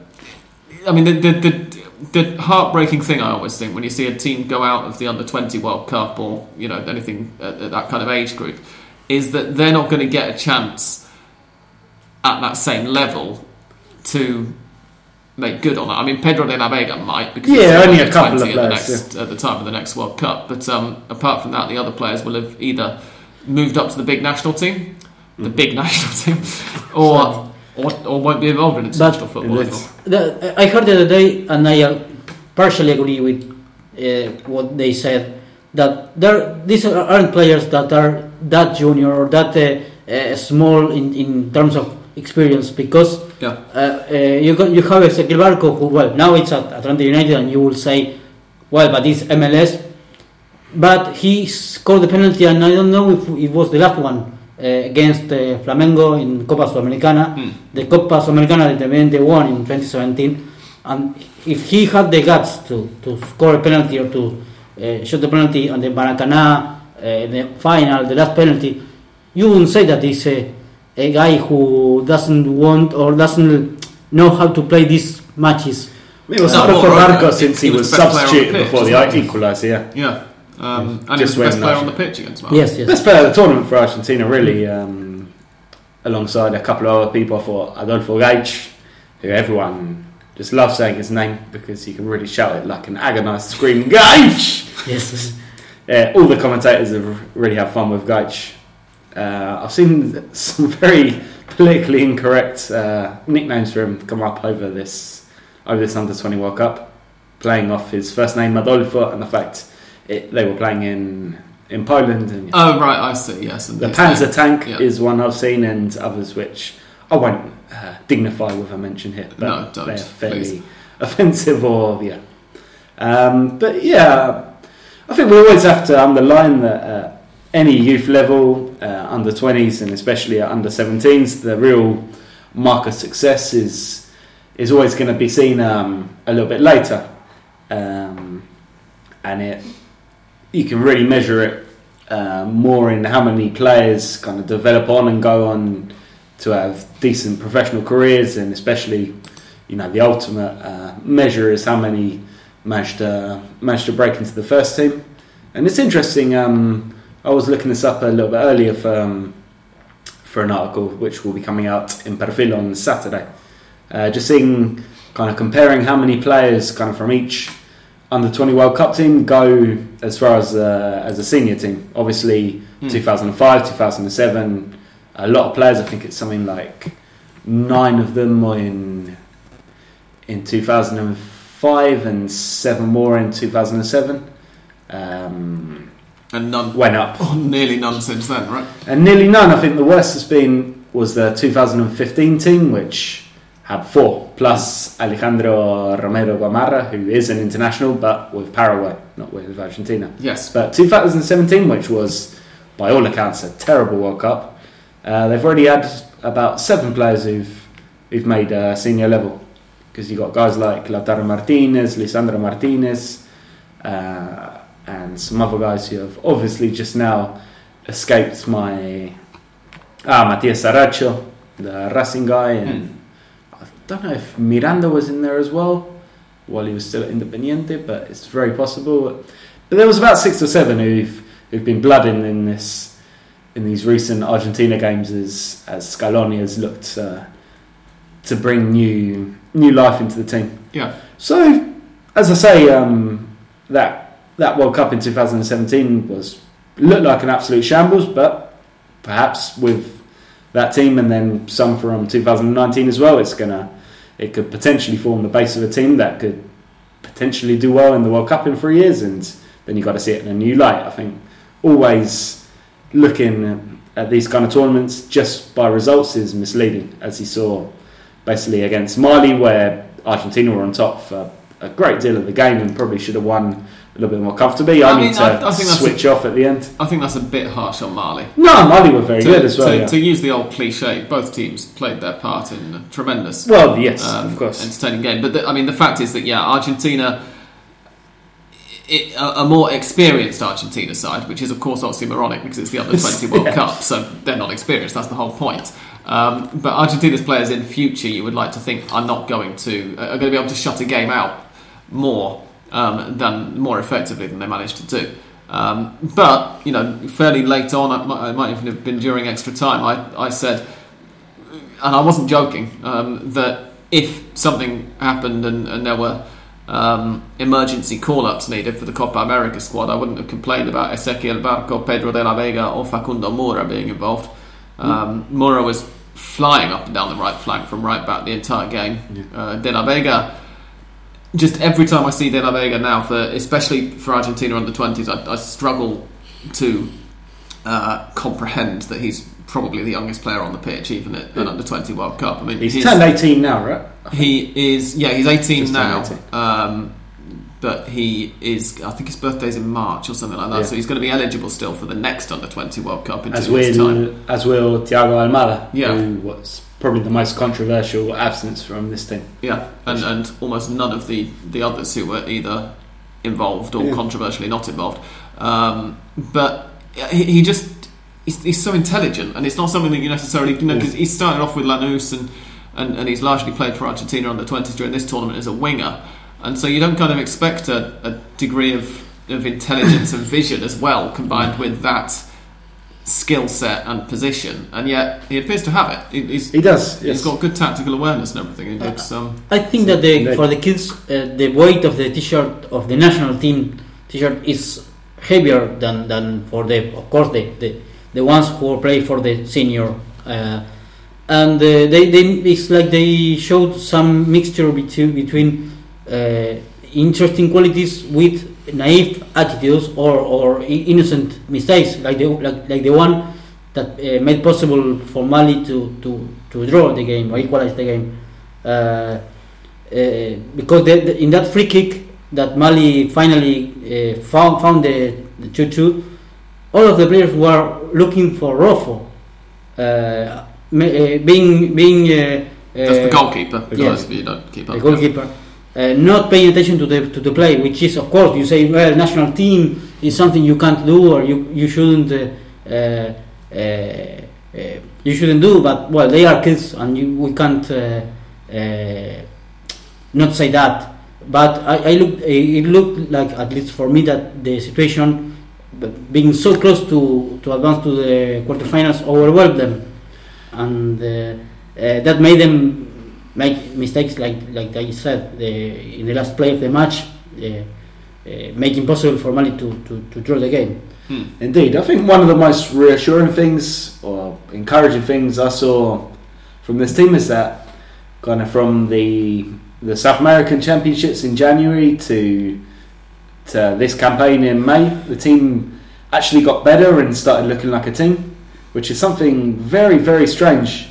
I mean, the, the the the heartbreaking thing I always think when you see a team go out of the under twenty World Cup or you know anything at, at that kind of age group is that they're not going to get a chance at that same level to make good on it. I mean, Pedro de la Vega might because he's Yeah, only a couple 20 of at the players, next at the time of the next World Cup. But um, apart from that, the other players will have either moved up to the big national team, the big *laughs* national team, or or, or won't be involved in international football The, I heard the other day, and I uh, partially agree with uh, what they said that there these are- aren't players that are that junior or that uh, uh, small in, in terms of experience because Yeah. uh, uh, you got, you have Ezequiel Barco who well now it's at Atlanta United and you will say well but it's MLS but he scored the penalty and I don't know if it was the last one uh, against uh, Flamengo in Copa Sudamericana Hmm. the Copa Sudamericana that they they won in 2017 and if he had the guts to, to score a penalty or to uh, shoot the penalty on the Maracanã uh, the final the last penalty you wouldn't say that he's a, a guy who doesn't want or doesn't know how to play these matches It was No, harder well, for right, Barco since he he, was was the best player on the pitch, before the wasn't equaliser, yeah. Yeah. Um, and he was Just the best player on the pitch against Mali. yes yes Best player of the tournament for Argentina, really, um, alongside a couple of other people. I thought Adolfo Gaich, who everyone just loves saying his name because he can really shout it like an agonised scream, Gaich! yes Yeah, all the commentators have really had fun with Gaich. Uh, I've seen some very politically incorrect uh, nicknames for him come up over this over this under twenty World Cup, playing off his first name Adolfo and the fact it, they were playing in in Poland and Oh right, I see. Yes, the Panzer tank yeah. is one I've seen, and others which I won't uh, dignify with a mention here. But No, they're fairly please. *laughs* offensive, or yeah. Um, but yeah, I think we always have to underline that uh, any youth level, uh, under twenties, and especially at under seventeens, the real mark of success is is always going to be seen um, a little bit later, um, and it you can really measure it uh, more in how many players kind of develop on and go on to have decent professional careers, and especially, you know, the ultimate uh, measure is how many managed to managed to break into the first team. And it's interesting. Um, I was looking this up a little bit earlier for um, for an article which will be coming out in Perfil on Saturday. Uh, just seeing, kind of comparing how many players, kind of from each under 20 World Cup team go as far as uh, as a senior team. Obviously, Hmm. 2005, 2007, a lot of players. I think it's something like nine of them were in in 2005 and seven more in 2007. Um, and none, went up *laughs* oh, nearly none since then, right? and nearly none. I think the worst has been was the 2015 team, which had four, plus Alejandro Romero Gamarra, who is an international, but with Paraguay, not with Argentina. Yes. But 2017, which was, by all accounts, a terrible World Cup, uh, they've already had about seven players who've, who've made uh, senior level. Because you've got guys like Lautaro Martinez, Lisandro Martinez, uh, and some other guys who have obviously just now escaped my. Ah, Matias Zaracho, the Racing guy, and I don't know if Miranda was in there as well while he was still at Independiente, but it's very possible. But there was about six or seven who've who've been blooding in this in these recent Argentina games as as Scaloni has looked uh, to bring new new life into the team. Yeah. So, as I say, um, that that World Cup in 2017 was looked like an absolute shambles, but perhaps with that team and then some from 2019 as well, it's gonna it could potentially form the base of a team that could potentially do well in the World Cup in three years, and then you've got to see it in a new light. I think always looking at these kind of tournaments just by results is misleading, as you saw basically against Mali, where Argentina were on top for a great deal of the game and probably should have won a little bit more comfortably. I only mean, to I- I think that's switch off at the end. I think that's a bit harsh on Mali. No, Mali were very to, good as well. to, yeah. to use the old cliche, both teams played their part in a tremendous, well, yes, um, of course. entertaining game. But the, I mean, the fact is that yeah, Argentina, it, a, a more experienced Argentina side, which is of course oxymoronic because it's the under *laughs* twenty World Yeah. Cup, so they're not experienced. That's the whole point. Um, but Argentina's players in future, you would like to think, are not going to are going to be able to shut a game out more um, than more effectively than they managed to do. Um, but you know, fairly late on, it might, it might even have been during extra time. I, I said, and I wasn't joking, um, that if something happened and, and there were um, emergency call-ups needed for the Copa America squad, I wouldn't have complained about Ezequiel Barco, Pedro de la Vega, or Facundo Mura being involved. Um, Mura was flying up and down the right flank from right back the entire game. Uh, de la Vega just every time I see De La Vega now, for especially for Argentina under twenties, I, I struggle to uh, comprehend that he's probably the youngest player on the pitch, even at an under twenty World Cup. I mean, He's his- turned 18 now, right? he is yeah, he's eighteen Just now. 18. Um, but he is, I think his birthday's in March or something like that, Yeah. so he's going to be eligible still for the next under 20 World Cup in As two years' time. will, as will Thiago Almada, Yeah. who was probably the most controversial absence from this team. Yeah, and, and almost none of the, the others who were either involved or Yeah. controversially not involved. Um, but he, he just he's, he's so intelligent, and it's not something that you necessarily you know because he started off with Lanús and, and and he's largely played for Argentina under twenties during this tournament as a winger, and so you don't kind of expect a, a degree of of intelligence and vision as well combined with that skill set and position, and yet he appears to have it. He- He's, He does. He's Yes. got good tactical awareness and everything. It looks, um, I think that the, for the kids, uh, the weight of the t-shirt of the national team t-shirt is heavier than, than for the, of course, the, the, the ones who play for the senior. Uh, and uh, they, they, it's like they showed some mixture between, between interesting qualities with naive attitudes or, or innocent mistakes, like the, like, like the one that uh, made possible for Mali to, to, to draw the game or equalize the game. Uh, uh, because the, the, in that free kick that Mali finally uh, found found the, the 2-2, all of the players were looking for Roffo, uh, uh, being being uh, That's the uh, goalkeeper. Those you don't keep up. the goalkeeper, uh, not paying attention to the to the play, which is of course you say, well, national team is something you can't do or you you shouldn't uh, uh, uh, uh, you shouldn't do, but well, they are kids and you, we can't uh, not say that. But I, I looked, it looked like at least for me that the situation being so close to to advance to the quarterfinals overwhelmed them, and that made them make mistakes like like I said the, in the last play of the match, uh, uh, making possible for Mali to, to, to draw the game. Hmm. Indeed, I think one of the most reassuring things or encouraging things I saw from this team is that kind of from the the South American Championships in January to to this campaign in May, the team actually got better and started looking like a team, which is something very, very strange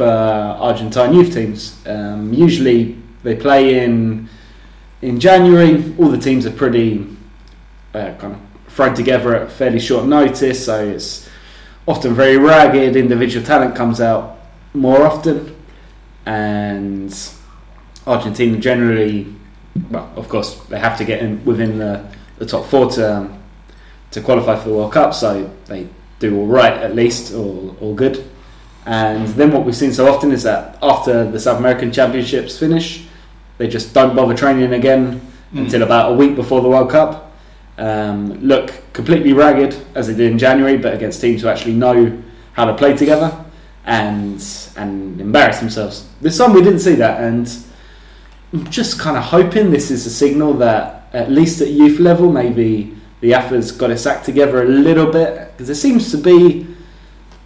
for Argentine youth teams. Um, usually they play in in January. All the teams are pretty uh, kind of thrown together at fairly short notice, so it's often very ragged. Individual talent comes out more often, and Argentina generally, well, of course, they have to get in within the, the top four to um, to qualify for the World Cup, so they do all right at least, all all good. And then what we've seen so often is that after the South American Championships finish, they just don't bother training again Mm. until about a week before the World Cup. Um, look completely ragged as they did in January, but against teams who actually know how to play together and and embarrass themselves. This time we didn't see that, and I'm just kind of hoping this is a signal that at least at youth level, maybe the AFA's got its act together a little bit because there seems to be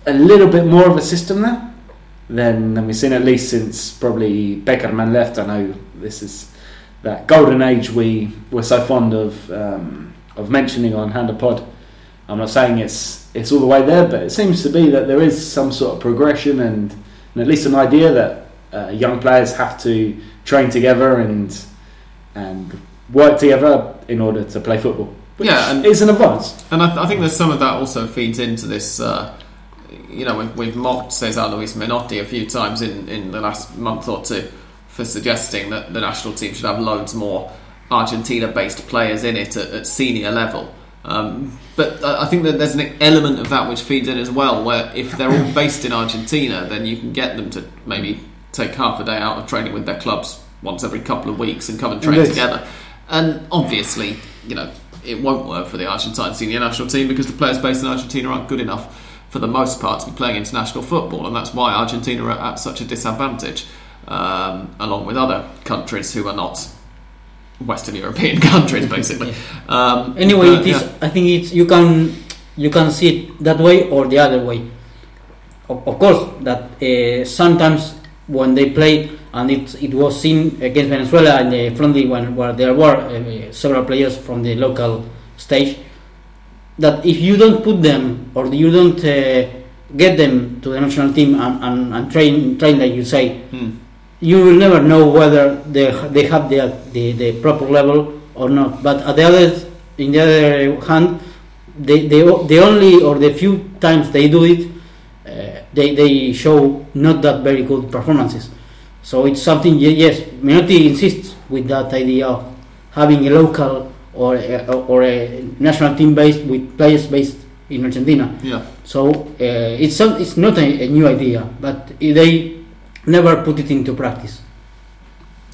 a little bit more of a system there than, than we've seen at least since probably Pekerman left. I know this is that golden age we were so fond of um, of mentioning on Hand Pod. I'm not saying it's it's all the way there, but it seems to be that there is some sort of progression and, and at least an idea that uh, young players have to train together and and work together in order to play football. Which Yeah, and- is an advance. And I, I think there's some of that also feeds into this. Uh, you know, we've, we've mocked Cesar Luis Menotti a few times in, in the last month or two for suggesting that the national team should have loads more Argentina based players in it at, at senior level. Um, but I think that there's an element of that which feeds in as well, where if they're all based in Argentina, then you can get them to maybe take half a day out of training with their clubs once every couple of weeks and come and train Indeed. together. And obviously, you know, it won't work for the Argentine senior national team because the players based in Argentina aren't good enough for the most part to be playing international football, and that's why Argentina are at such a disadvantage, um, along with other countries who are not Western European *laughs* countries, basically. *laughs* Um, Anyway, but, it is. yeah. I think it's you can you can see it that way or the other way. Of, of course, that uh, sometimes when they play and it it was seen against Venezuela in the friendly when where there were uh, several players from the local stage. That if you don't put them or you don't uh, get them to the national team and, and, and train train like you say, Hmm. you will never know whether they they have the, the the proper level or not. But at the other, in the other hand, they they the only or the few times they do it, uh, they they show not that very good performances. So it's something. Yes, Menotti insists with that idea of having a local or a, or a national team based with players based in Argentina. Yeah. So uh, it's some, it's not a, a new idea, but they never put it into practice.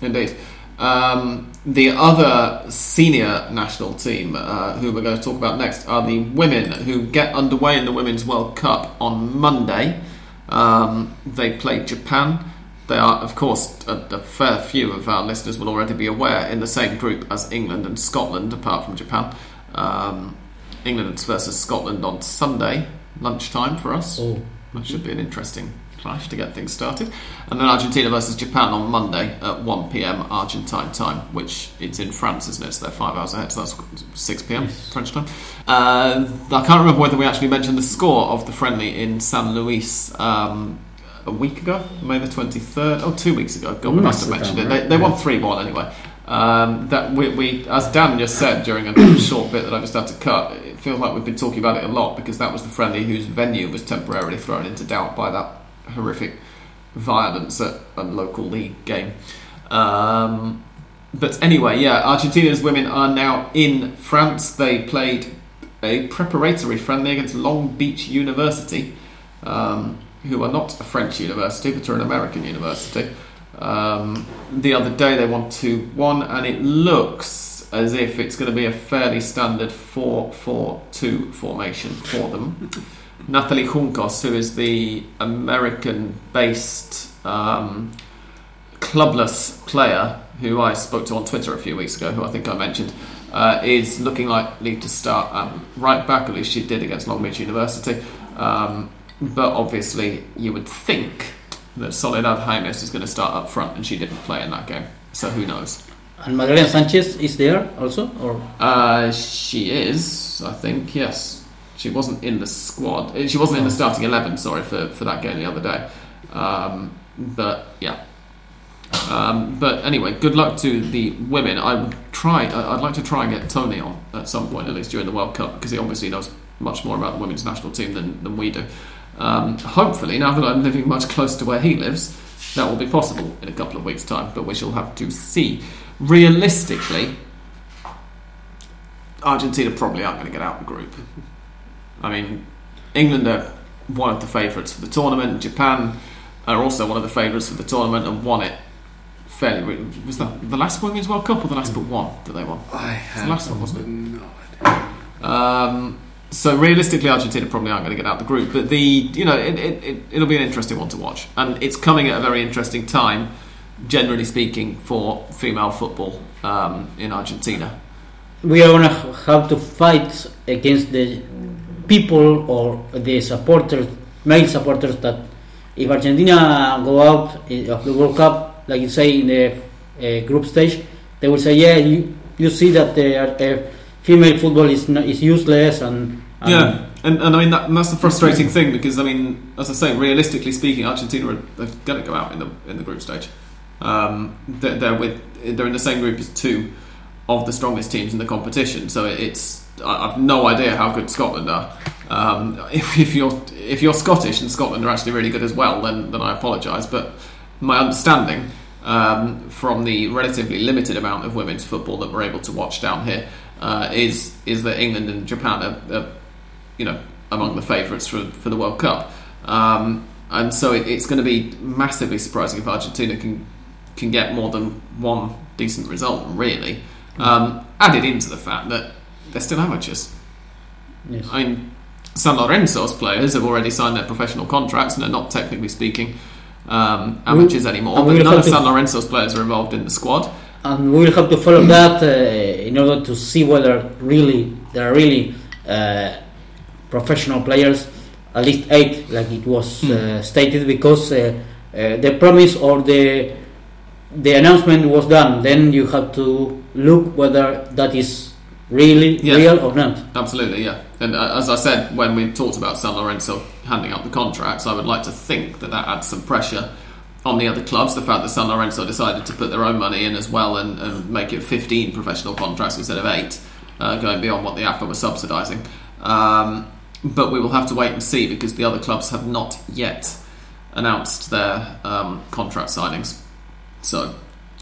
Indeed. Um, the other senior national team, uh, who we're going to talk about next, are the women who get underway in the Women's World Cup on Monday. Um, they play Japan. They are, of course, a, a fair few of our listeners will already be aware, in the same group as England and Scotland, apart from Japan. Um, England versus Scotland on Sunday, lunchtime for us. Oh. That should be an interesting clash to get things started. And then Argentina versus Japan on Monday at 1 pm Argentine time, which it's in France, isn't it? So they're five hours ahead, so that's 6 pm French time. Uh, I can't remember whether we actually mentioned the score of the friendly in San Luis. Um, a week ago, May the 23rd, oh, two weeks ago. God, we must have mentioned it. done, They, right? they won 3 1 anyway. Um, that we, we, as Dan just said during a *coughs* short bit that I just had to cut, it feels like we've been talking about it a lot because that was the friendly whose venue was temporarily thrown into doubt by that horrific violence at a local league game. Um, but anyway, yeah, Argentina's women are now in France. They played a preparatory friendly against Long Beach University, um, who are not a French university but are an American university. Um, the other day they won 2 1, and it looks as if it's going to be a fairly standard 4 4 2 formation for them. *laughs* Natalie Juncos, who is the American based um, clubless player who I spoke to on Twitter a few weeks ago, who I think I mentioned, uh, is looking likely to start at right back, at least she did against Long Beach University. Um, but obviously, you would think that Soledad Jaimes is going to start up front, and she didn't play in that game. So who knows? And Magdalena Sanchez is there also, or Uh, she is, I think, yes. She wasn't in the squad. Eh, She wasn't in the starting eleven. Sorry for, for that game the other day. Um, but yeah. Um, but anyway, good luck to the women. I would try. I'd like to try and get Tony on at some point, at least during the World Cup, because he obviously knows much more about the women's national team than, than we do. Um, hopefully, now that I'm living much closer to where he lives, that will be possible in a couple of weeks' time. But we shall have to see. Realistically, Argentina probably aren't going to get out of the group. I mean, England are one of the favourites for the tournament. Japan are also one of the favourites for the tournament and won it fairly. Was that the last Women's World Cup or the last but one that they won? I have last one, wasn't it? no idea. Um, so realistically, Argentina probably aren't going to get out of the group. But the you know it, it, it, it'll be an interesting one to watch, and it's coming at a very interesting time, generally speaking, for female football um, in Argentina. we are gonna have to fight against the people or the supporters, male supporters that if Argentina go out of the World Cup, like you say in the uh, group stage, they will say, yeah, you, you see that the uh, female football is is useless and, and yeah, and, and I mean that, and that's the frustrating thing because I mean, as I say, realistically speaking, Argentina are, are going to go out in the in the group stage. Um, they're, they're with they're in the same group as two of the strongest teams in the competition. So it's I've no idea how good Scotland are. Um, *laughs* if, if you're if you're Scottish and Scotland are actually really good as well, then then I apologise. But my understanding um, from the relatively limited amount of women's football that we're able to watch down here uh, is is that England and Japan are, are you know among the favourites for for the World Cup. Um, and so it, it's going to be massively surprising if Argentina can can get more than one decent result, really. Um, added into the fact that they're still amateurs. yes. I mean, San Lorenzo's players have already signed their professional contracts and are not technically speaking um, amateurs anymore. But none of San Lorenzo's players are involved in the squad. and we will have to follow that uh, in order to see whether really there are really uh, professional players, at least eight, like it was uh, stated, because uh, uh, the promise or the the announcement was done. Then you have to look whether that is really Yeah. real or not. Absolutely, yeah. And uh, as I said when we talked about San Lorenzo handing out the contracts, I would like to think that that adds some pressure on the other clubs. The fact that San Lorenzo decided to put their own money in as well and, and make it 15 professional contracts instead of eight, uh, going beyond what the AFA was subsidising. Um, but we will have to wait and see because the other clubs have not yet announced their um, contract signings. So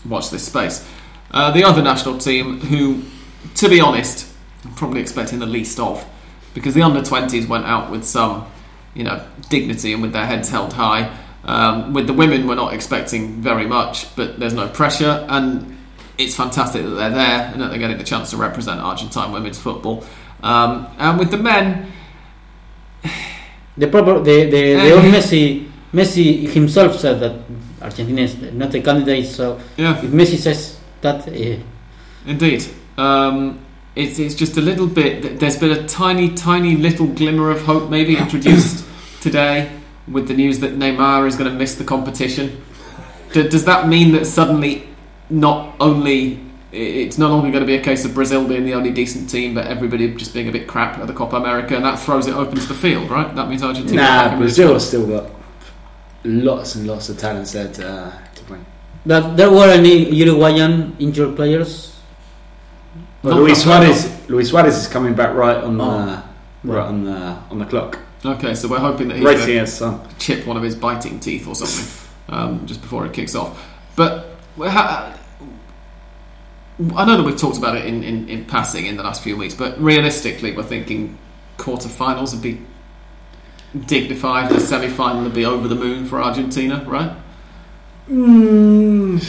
watch this space. Uh, the other national team, who, to be honest, I'm probably expecting the least of, because the under 20s went out with some, you know, dignity and with their heads held high. Um, with the women, we're not expecting very much, but there's no pressure, and it's fantastic that they're there and that they're getting the chance to represent Argentine women's football. Um, and with the men, The proper the the, the old Messi Messi himself said that Argentina is not a candidate. So yeah, if Messi says that, uh, Indeed. Um, it's, it's just a little bit. There's been a tiny, tiny little glimmer of hope maybe introduced *laughs* today with the news that Neymar is going to miss the competition. Does that mean that suddenly not only it's no longer going to be a case of Brazil being the only decent team, but everybody just being a bit crap at the Copa America, and that throws it open to the field, right? That means Argentina. Nah, in Brazil has still got lots and lots of talents there to, uh, to win. that there were any Uruguayan injured players. Well, Not Luis that- Suarez, Luis Suarez is coming back right on the Oh. right on the on the clock, Okay, so we're hoping that he's racing gonna- chip one of his biting teeth or something um, just before it kicks off. But we ha- I know that we've talked about it in, in, in passing in the last few weeks, but realistically, we're thinking quarterfinals would be dignified, the semi final would be over the moon for Argentina, right? Mm,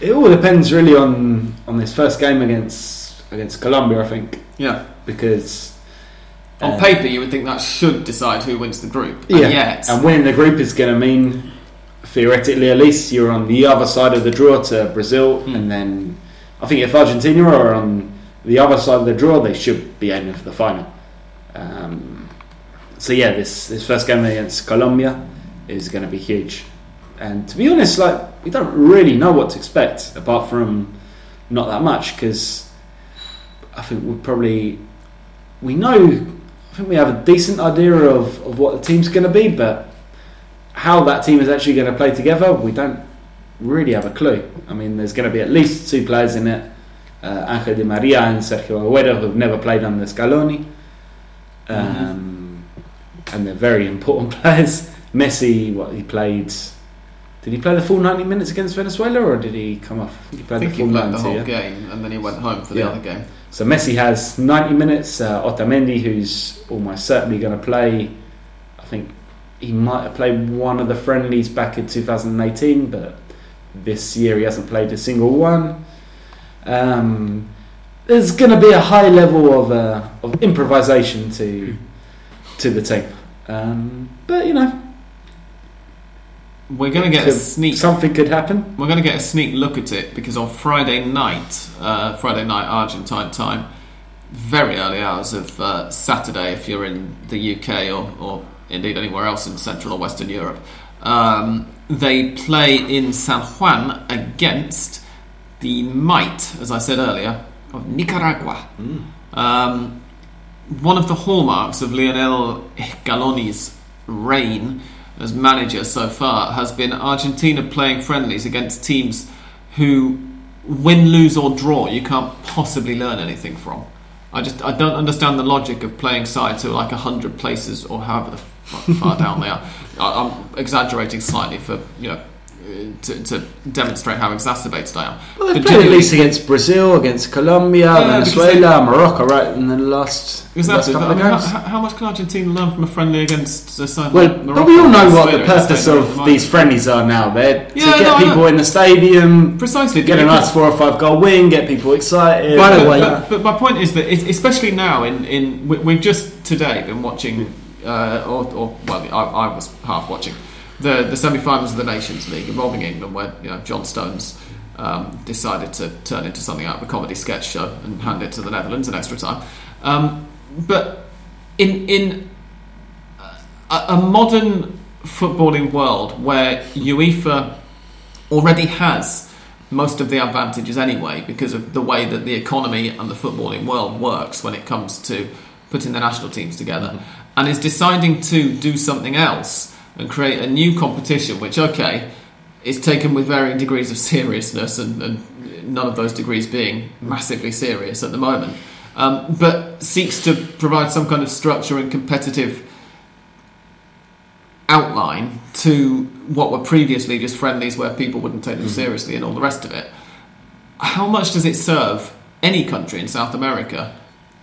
it all depends really on on this first game against against Colombia, I think, Yeah. because On uh, paper, you would think that should decide who wins the group. And Yeah, yet, and winning the group is going to mean theoretically at least you're on the other side of the draw to Brazil, Hmm. and then I think if Argentina are on the other side of the draw, they should be aiming for the final. Um, so yeah, this this first game against Colombia is going to be huge, and to be honest, like we don't really know what to expect apart from not that much because I think we'll probably we know, I think we have a decent idea of, of what the team's going to be, but how that team is actually going to play together, we don't really have a clue. I mean, there's going to be at least two players in it uh, Angel Di Maria and Sergio Aguero, who've never played under Scaloni. Um, And they're very important *laughs* players. Messi, what he played. Did he play the full 90 minutes against Venezuela or did he come off? I he I played think the he full played the whole yeah? game and then he went home for the Yeah. other game. So Messi has 90 minutes. Uh, Otamendi, who's almost certainly going to play, I think he might have played one of the friendlies back in 2018, but this year he hasn't played a single one. Um, there's going to be a high level of, uh, of improvisation to to the team, um, but you know We're going to get a sneak. something could happen. We're going to get a sneak look at it because on Friday night, uh, Friday night Argentine time, very early hours of uh, Saturday, if you're in the UK or, or indeed anywhere else in Central or Western Europe, um, they play in San Juan against the might, as I said earlier, of Nicaragua. Um, one of the hallmarks of Lionel Scaloni's reign as manager so far has been Argentina playing friendlies against teams who win, lose, or draw. You can't possibly learn anything from. I just I don't understand the logic of playing sides who are like hundred places or however far down they are. I, I'm exaggerating slightly for you know to, to demonstrate how exacerbated I am. Well, they've But played at least against Brazil, against Colombia, Yeah, Venezuela, Morocco, right in the last, Exactly. last couple I of mean, how, games. how how much can Argentina learn from a friendly against a side Well, like but Morocco we all know what the purpose of these friendlies are now. They're to get no, people in the stadium, Precisely. get a nice four or five goal win, get people excited. By the but, way- but, but my point is that, it, especially now, in, in we, we've just today been watching, uh, or, or well, I, I was half watching the the semi-finals of the Nations League involving England, where you know John Stones um, decided to turn into something out of a comedy sketch show and hand it to the Netherlands in extra time. Um, but in in a, a modern footballing world where UEFA already has most of the advantages anyway because of the way that the economy and the footballing world works when it comes to putting the national teams together and is deciding to do something else and create a new competition which okay is taken with varying degrees of *laughs* seriousness and, and none of those degrees being massively serious at the moment um, but seeks to provide some kind of structure and competitive outline to what were previously just friendlies where people wouldn't take them seriously and all the rest of it. How much does it serve any country in South America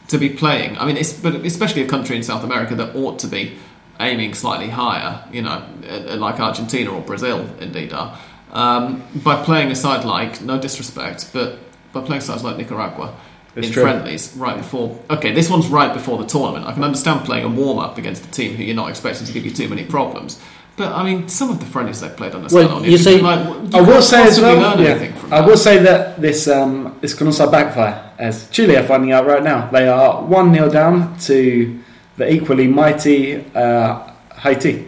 to be playing? I mean, it's, but especially a country in South America that ought to be aiming slightly higher, you know, uh, like Argentina or Brazil indeed are, um, by playing a side like, no disrespect, but by playing sides like Nicaragua It's in true. friendlies right before. Okay, this one's right before the tournament. I can understand playing a warm up against a team who you're not expecting to give you too many problems. But I mean, some of the friendlies they've played on the Well, Scaloni, you you've say- like, you I will say as well. yeah, I that. will say that this um, this can also backfire, as Chile are finding out right now. They are one 0 down to the equally mighty uh, Haiti.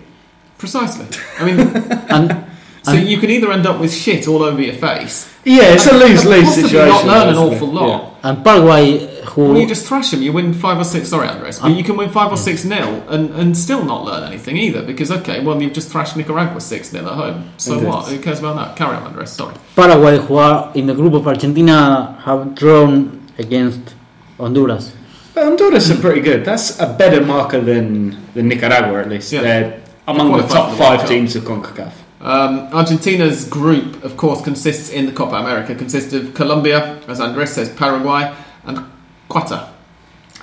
Precisely. I mean, *laughs* And so And- you can either end up with shit all over your face, Yeah, it's a and lose lose possibly situation. not learn an basically. awful lot. and Paraguay, who Or you just thrash them. You win five or six. Sorry, Andres. But you can win five or six nil and, and still not learn anything either. Because okay, well you've just thrashed Nicaragua six nil at home. So Indeed. what? Who cares about that? Carry on, Andres. Sorry. Paraguay, who are in the group of Argentina, have drawn against Honduras. But Honduras are pretty good. That's a better marker than, than Nicaragua, at least. Yeah. They're among the top for the World five teams of CONCACAF. Um, Argentina's group, of course, consists in the Copa America consists of Colombia, as Andres says, Paraguay, and Qatar,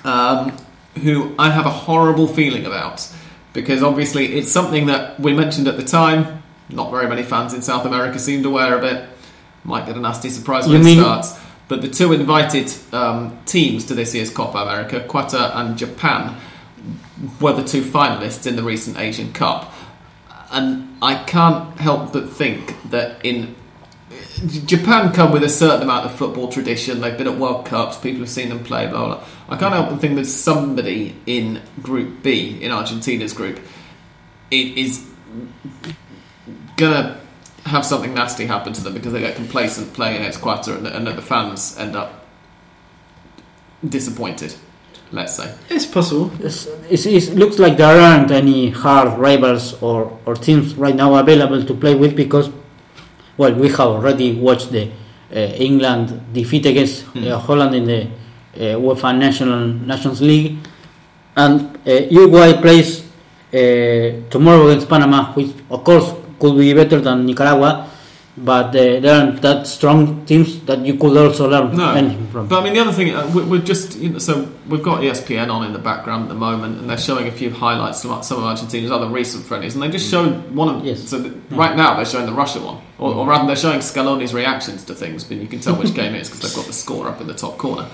um, who I have a horrible feeling about because obviously it's something that we mentioned at the time. Not very many fans in South America seemed aware of it. Might get a nasty surprise when You it mean- starts. But the two invited um, teams to this year's Copa America, Qatar and Japan, were the two finalists in the recent Asian Cup. And I can't help but think that in Japan come with a certain amount of football tradition. They've been at World Cups. People have seen them play. Blah blah. blah. I can't help but think that somebody in Group B, in Argentina's group, it is gonna have something nasty happen to them because they get complacent playing against Qatar, and, and that the fans end up disappointed. let's say. It's possible. It's, it's, it looks like there aren't any hard rivals or, or teams right now available to play with because, well, we have already watched the uh, England defeat against uh, Holland in the uh, UEFA National Nations League, and uh, Uruguay plays uh, tomorrow against Panama, which of course could be better than Nicaragua, but uh, there aren't that strong teams that you could also learn No, anything from. But I mean, the other thing, uh, we- we're just you know, so we've got ESPN on in the background at the moment, and they're showing a few highlights from some of Argentina's other recent friendlies, and they just showed one of Yes. So that right now they're showing the Russia one, or, or rather they're showing Scaloni's reactions to things, but you can tell which *laughs* game it is because they've got the score up in the top corner.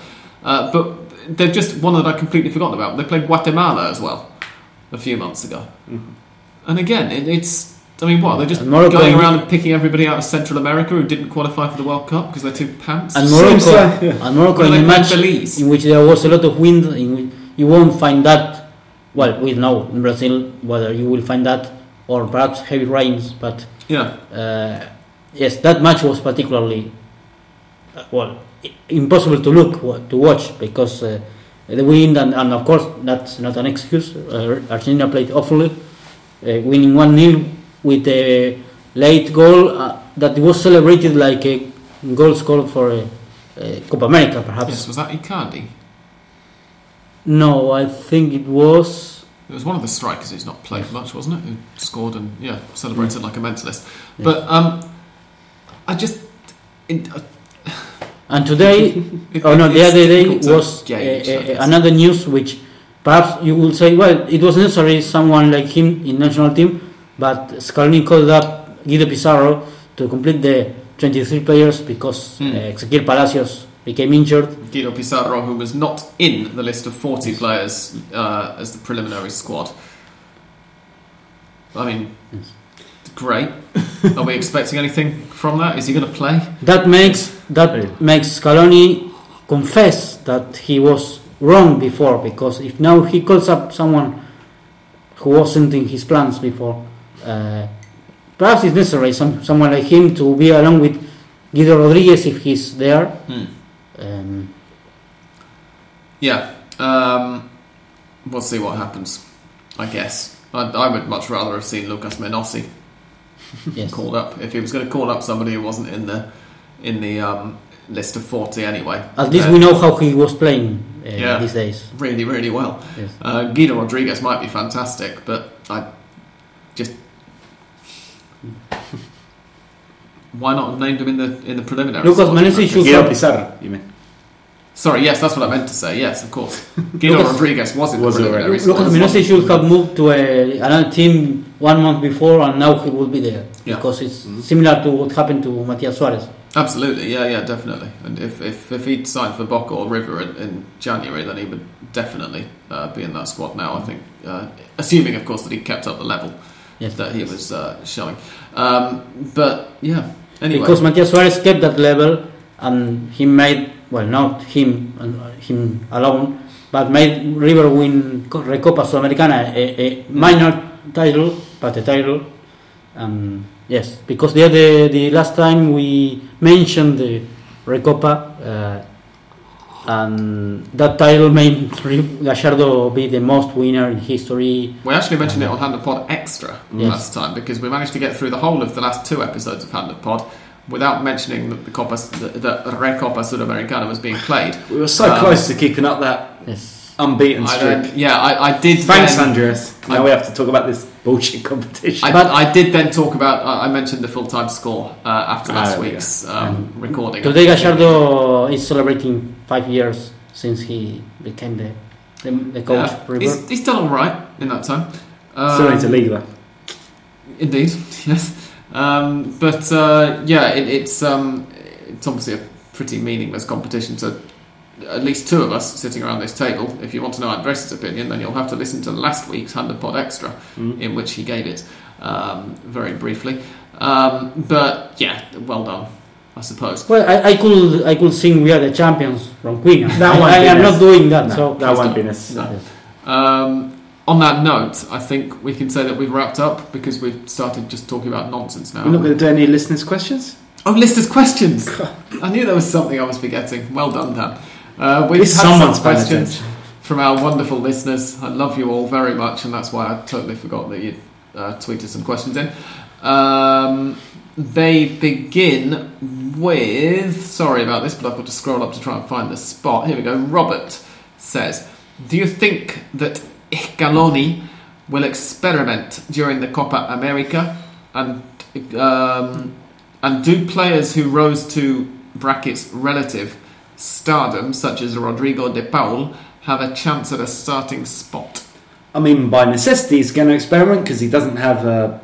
Uh, but they've just one that I completely forgotten about. They played Guatemala as well a few months ago, and again, it, it's. I mean, what they're just Morocco going around and picking everybody out of Central America who didn't qualify for the World Cup because they're too pants. And Morocco, like- yeah. and Morocco Well, in a match Belize. in which there was a lot of wind, in which you won't find that. Well, we know in Brazil whether you will find that or perhaps heavy rains, but yeah, uh, yes, that match was particularly uh, well impossible to look to watch because uh, the wind and, and of course that's not an excuse. Uh, Argentina played awfully, uh, winning one 0 with a late goal uh, that was celebrated like a goal scored for a, a Copa America, perhaps. yes, was that Icardi? No, I think it was. It was one of the strikers who's not played much, wasn't it? Who scored and yeah, celebrated like a mentalist. But um, I just. It, uh, And today, *laughs* it- oh no, the other day was gauge, uh, I uh, another news which perhaps you will say, well, it was necessary someone like him in national team, but Scaloni called up Guido Pizarro to complete the 23 players because Hmm. uh, Ezequiel Palacios became injured. Guido Pizarro, who was not in the list of 40 players uh, as the preliminary squad. I mean, great. *laughs* Are we expecting anything from that? Is he going to play? That makes that Yeah. makes Scaloni confess that he was wrong before because if now he calls up someone who wasn't in his plans before, uh, perhaps it's necessary some someone like him to be along with Guido Rodriguez if he's there. Hmm. Um, Yeah. Um, we'll see what happens. I guess. I, I would much rather have seen Lucas Menossi *laughs* yes. called up if he was going to call up somebody who wasn't in the in the um, list of 40 anyway. At least we know how he was playing uh, Yeah. these days. really, really well. Yes. Uh, Guido Rodriguez might be fantastic, but I just *laughs* why not have named him in the in the preliminary? Lucas squad, Menossi should Guido have- Pizarro, you mean? Sorry, yes, that's what I meant to say. Yes, of course. *laughs* Guido Lucas- Rodriguez was in Was the already. preliminary squad. Lucas Menossi should have moved to a, another team one month before, and now he will be there Yeah. because it's Mhm. similar to what happened to Matias Suarez. Absolutely, yeah, yeah, definitely. And if if, if he'd signed for Boca or River in, in January, then he would definitely uh, be in that squad now. I think, uh, assuming, of course, that he kept up the level Yes. that he was uh, showing. Um, but yeah, anyway, Because Matias Suarez kept that level and he made, well, not him uh, him alone, but made River win Recopa Sudamericana, a, a minor title, but a title. Um, yes, because the other, the last time we mentioned the Recopa, uh, and that title made Ri- Gallardo be the most winner in history. we actually mentioned it on Hand of Pod Extra Yes. last time because we managed to get through the whole of the last two episodes of Hand of Pod without mentioning that the Copa, the, the Recopa Sudamericana was being played. We were so Um, close to keeping up that Yes. Unbeaten streak. don't- yeah, I, I did. Thanks, then- Andres. Now I- we have to talk about this bullshit competition. I, But- I did then talk about. I I mentioned the full time score uh, after Ah, last there we week's um, recording. Today Gallardo is celebrating five years since he became the the, the coach. Yeah, River. he's, he's done all right in that time. Um, Still need to league though. Indeed, *laughs* yes. Um, but uh, yeah, it, it's um, it's obviously a pretty meaningless competition. So at least two of us sitting around this table. If you want to know Andres' opinion, then you'll have to listen to last week's Hand of Pod Extra, Mm. in which he gave it um, very briefly. Um, but yeah, well done, I suppose. Well, I, I could I could sing "We Are the Champions" from Queen. *laughs* That I, won't I be am not doing that. No, so that please won't don't. be necessary. No. Um, on that note, I think we can say that we've wrapped up because we've started just talking about nonsense now. We're not going to do any listeners' questions. Oh, listeners' questions. *laughs* I knew there was something I was forgetting. Well done, Dan. Uh, we've had some questions from our wonderful listeners. I love you all very much, and that's why I totally forgot that you uh, tweeted some questions in. Um, they begin with. Sorry about this, but I've got to scroll up to try and find the spot. Here we go. Robert says, "Do you think that Scaloni will experiment during the Copa America, and um, and do players who rose to brackets relative stardom, such as Rodrigo de Paul, have a chance at a starting spot?" I mean, by necessity, he's going to experiment because he doesn't have a,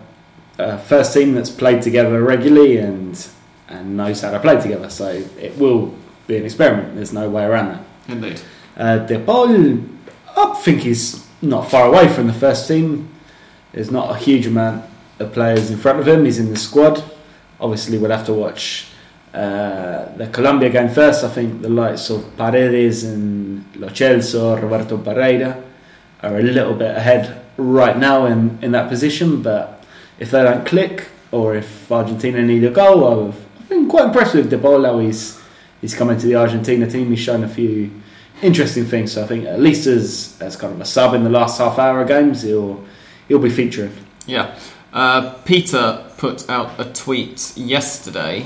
a first team that's played together regularly and and knows how to play together. So it will be an experiment. There's no way around that. Indeed. Uh, De Paul, I think he's not far away from the first team. There's not a huge amount of players in front of him. He's in the squad. Obviously, we'll have to watch uh, the Colombia game first. I think the likes of Paredes and Lo Celso, Roberto Pereyra are a little bit ahead right now in, in that position. But if they don't click, or if Argentina need a goal, I've, been quite impressed with De. He's he's coming to the Argentina team. He's shown a few interesting things. So I think at least as as kind of a sub in the last half hour of games, he'll he'll be featuring. Yeah. Uh, Peter put out a tweet yesterday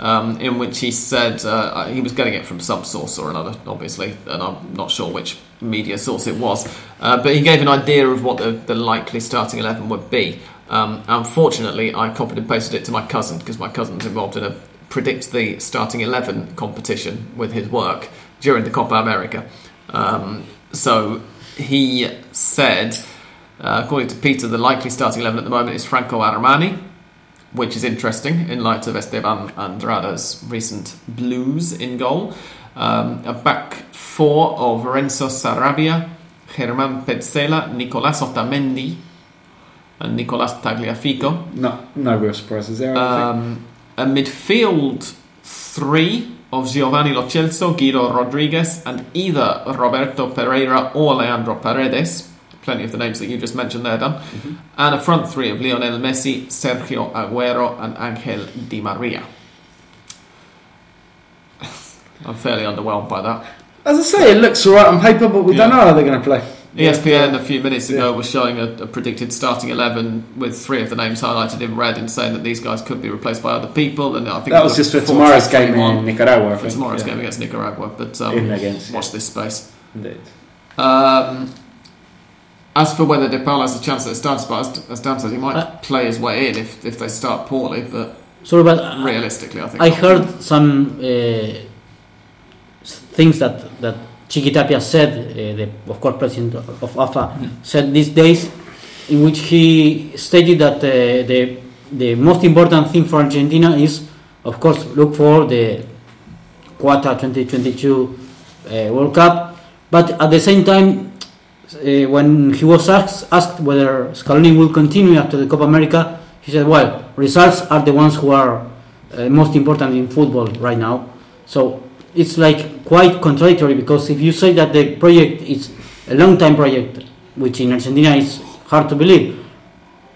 um, in which he said uh, he was getting it from some source or another, obviously, and I'm not sure which media source it was. Uh, but he gave an idea of what the, the likely starting 11 would be. Um, unfortunately, I copied and pasted it to my cousin because my cousin's involved in a predict the starting 11 competition with his work during the Copa America. Um, so he said, uh, according to Peter, the likely starting 11 at the moment is Franco Armani, which is interesting in light of Esteban Andrada's recent blues in goal. Um, a back four of Renzo Saravia, Germán Pezzella, Nicolás Otamendi, and Nicolás Tagliafico. No, no real surprises there. Um, a midfield three of Giovanni Lo Celso, Guido Rodriguez, and either Roberto Pereyra or Leandro Paredes. Plenty of the names that you just mentioned there, Dan. And a front three of Lionel Messi, Sergio Aguero, and Angel Di Maria. *laughs* I'm fairly underwhelmed by that. As I say, it looks alright on paper, but we don't know how they're going to play. ESPN a few minutes ago Yeah. was showing a, a predicted starting 11 with three of the names highlighted in red and saying that these guys could be replaced by other people. And I think That was just for tomorrow's game in Nicaragua. For tomorrow's Yeah. game against Nicaragua. But um, against, watch yeah. this space. Indeed. Um, as for whether De Paul has a chance at a starting spot, as, Dan said, he might Uh, play his way in if, if they start poorly. But Sorry, but uh, realistically, I think I heard some uh, things that that Chiqui Tapia said, uh, the of course president of, of AFA, said these days, in which he stated that uh, the the most important thing for Argentina is, of course, look for the Qatar 2022 uh, World Cup, but at the same time. Uh, when he was asked, asked whether Scaloni will continue after the Copa America, he said, "Well, results are the ones who are uh, most important in football right now. So it's like quite contradictory because if you say that the project is a long time project, which in Argentina is hard to believe,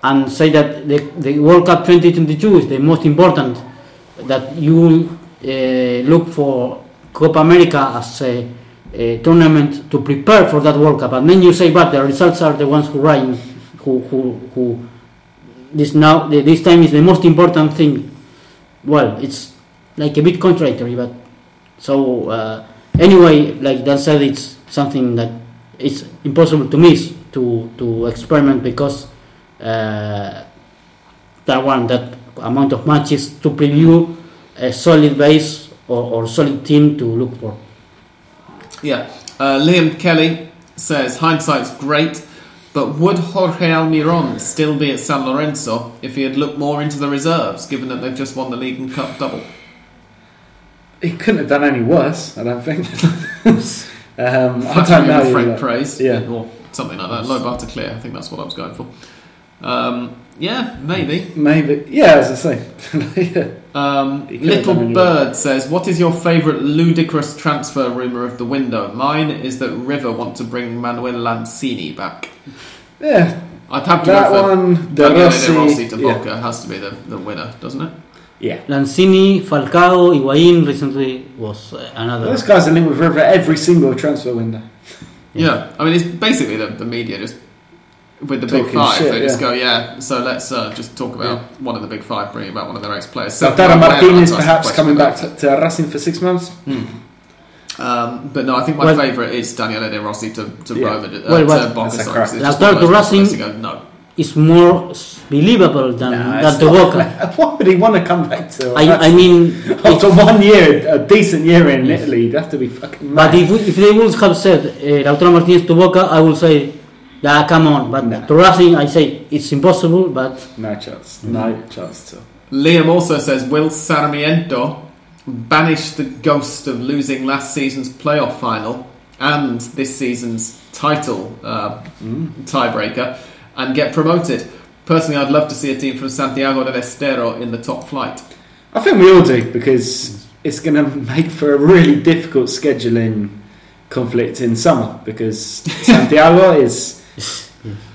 and say that the, the World Cup 2022 is the most important, that you uh, look for Copa America as a, a tournament to prepare for that World Cup, and then you say, but the results are the ones who reign, who who who this now this time is the most important thing well, it's like a bit contradictory, but so uh, anyway, like Dan said, it's something that it's impossible to miss to to experiment because uh, that one that amount of matches to preview a solid base or, or solid team to look for. Yeah. Uh, Liam Kelly says hindsight's great, but would Jorge Almiron still be at San Lorenzo if he had looked more into the reserves, given that they've just won the league and cup double? He couldn't have done any worse, I don't think. *laughs* um, I don't know. frank praise, Yeah. or something like that. Low bar to clear. I think that's what I was going for. Um, yeah, maybe. Maybe. Yeah, as I say. *laughs* yeah. Um, He could have Little done anyway. Bird says, "What is your favourite ludicrous transfer rumor of the window? Mine is that River want to bring Manuel Lanzini back. Yeah, I'd have to that go for one, De Rossi. De Rossi to yeah. Boca has to be the, the winner, doesn't it? yeah. Lanzini, Falcao, Higuain recently was uh, another. This guys are linked with River every single transfer window. Yeah, I mean, it's basically the, the media just with the big five. shit, they just yeah. go, yeah. So let's uh, just talk about one of the big five, bringing about one of their ex-players. So So Tara Maguire, Martinez perhaps coming back to, to Racing for six months. Um, but no, I think my Well- favourite is Daniele De Rossi to, to Yeah. Roma. Uh, Well, to well, Boca, that's a sorry, crap. 'cause it's just one Lautaro of those Racing- go, no. It's more believable than Nah, than it's the not- Boca. *laughs* Why would he want to come back to? I, I mean, *laughs* after one year, a decent year in Yes. Italy, you'd have to be fucking mad. but if, if they would have said uh, Lautaro Martinez to Boca, I would say, yeah, come on. But Nah. to Racing, I say it's impossible. But no chance, no chance to. Liam also says, will Sarmiento banish the ghost of losing last season's playoff final and this season's title uh, tiebreaker and get promoted? Personally, I'd love to see a team from Santiago del Estero in the top flight. I think we all do because it's going to make for a really difficult scheduling conflict in summer because *laughs* Santiago is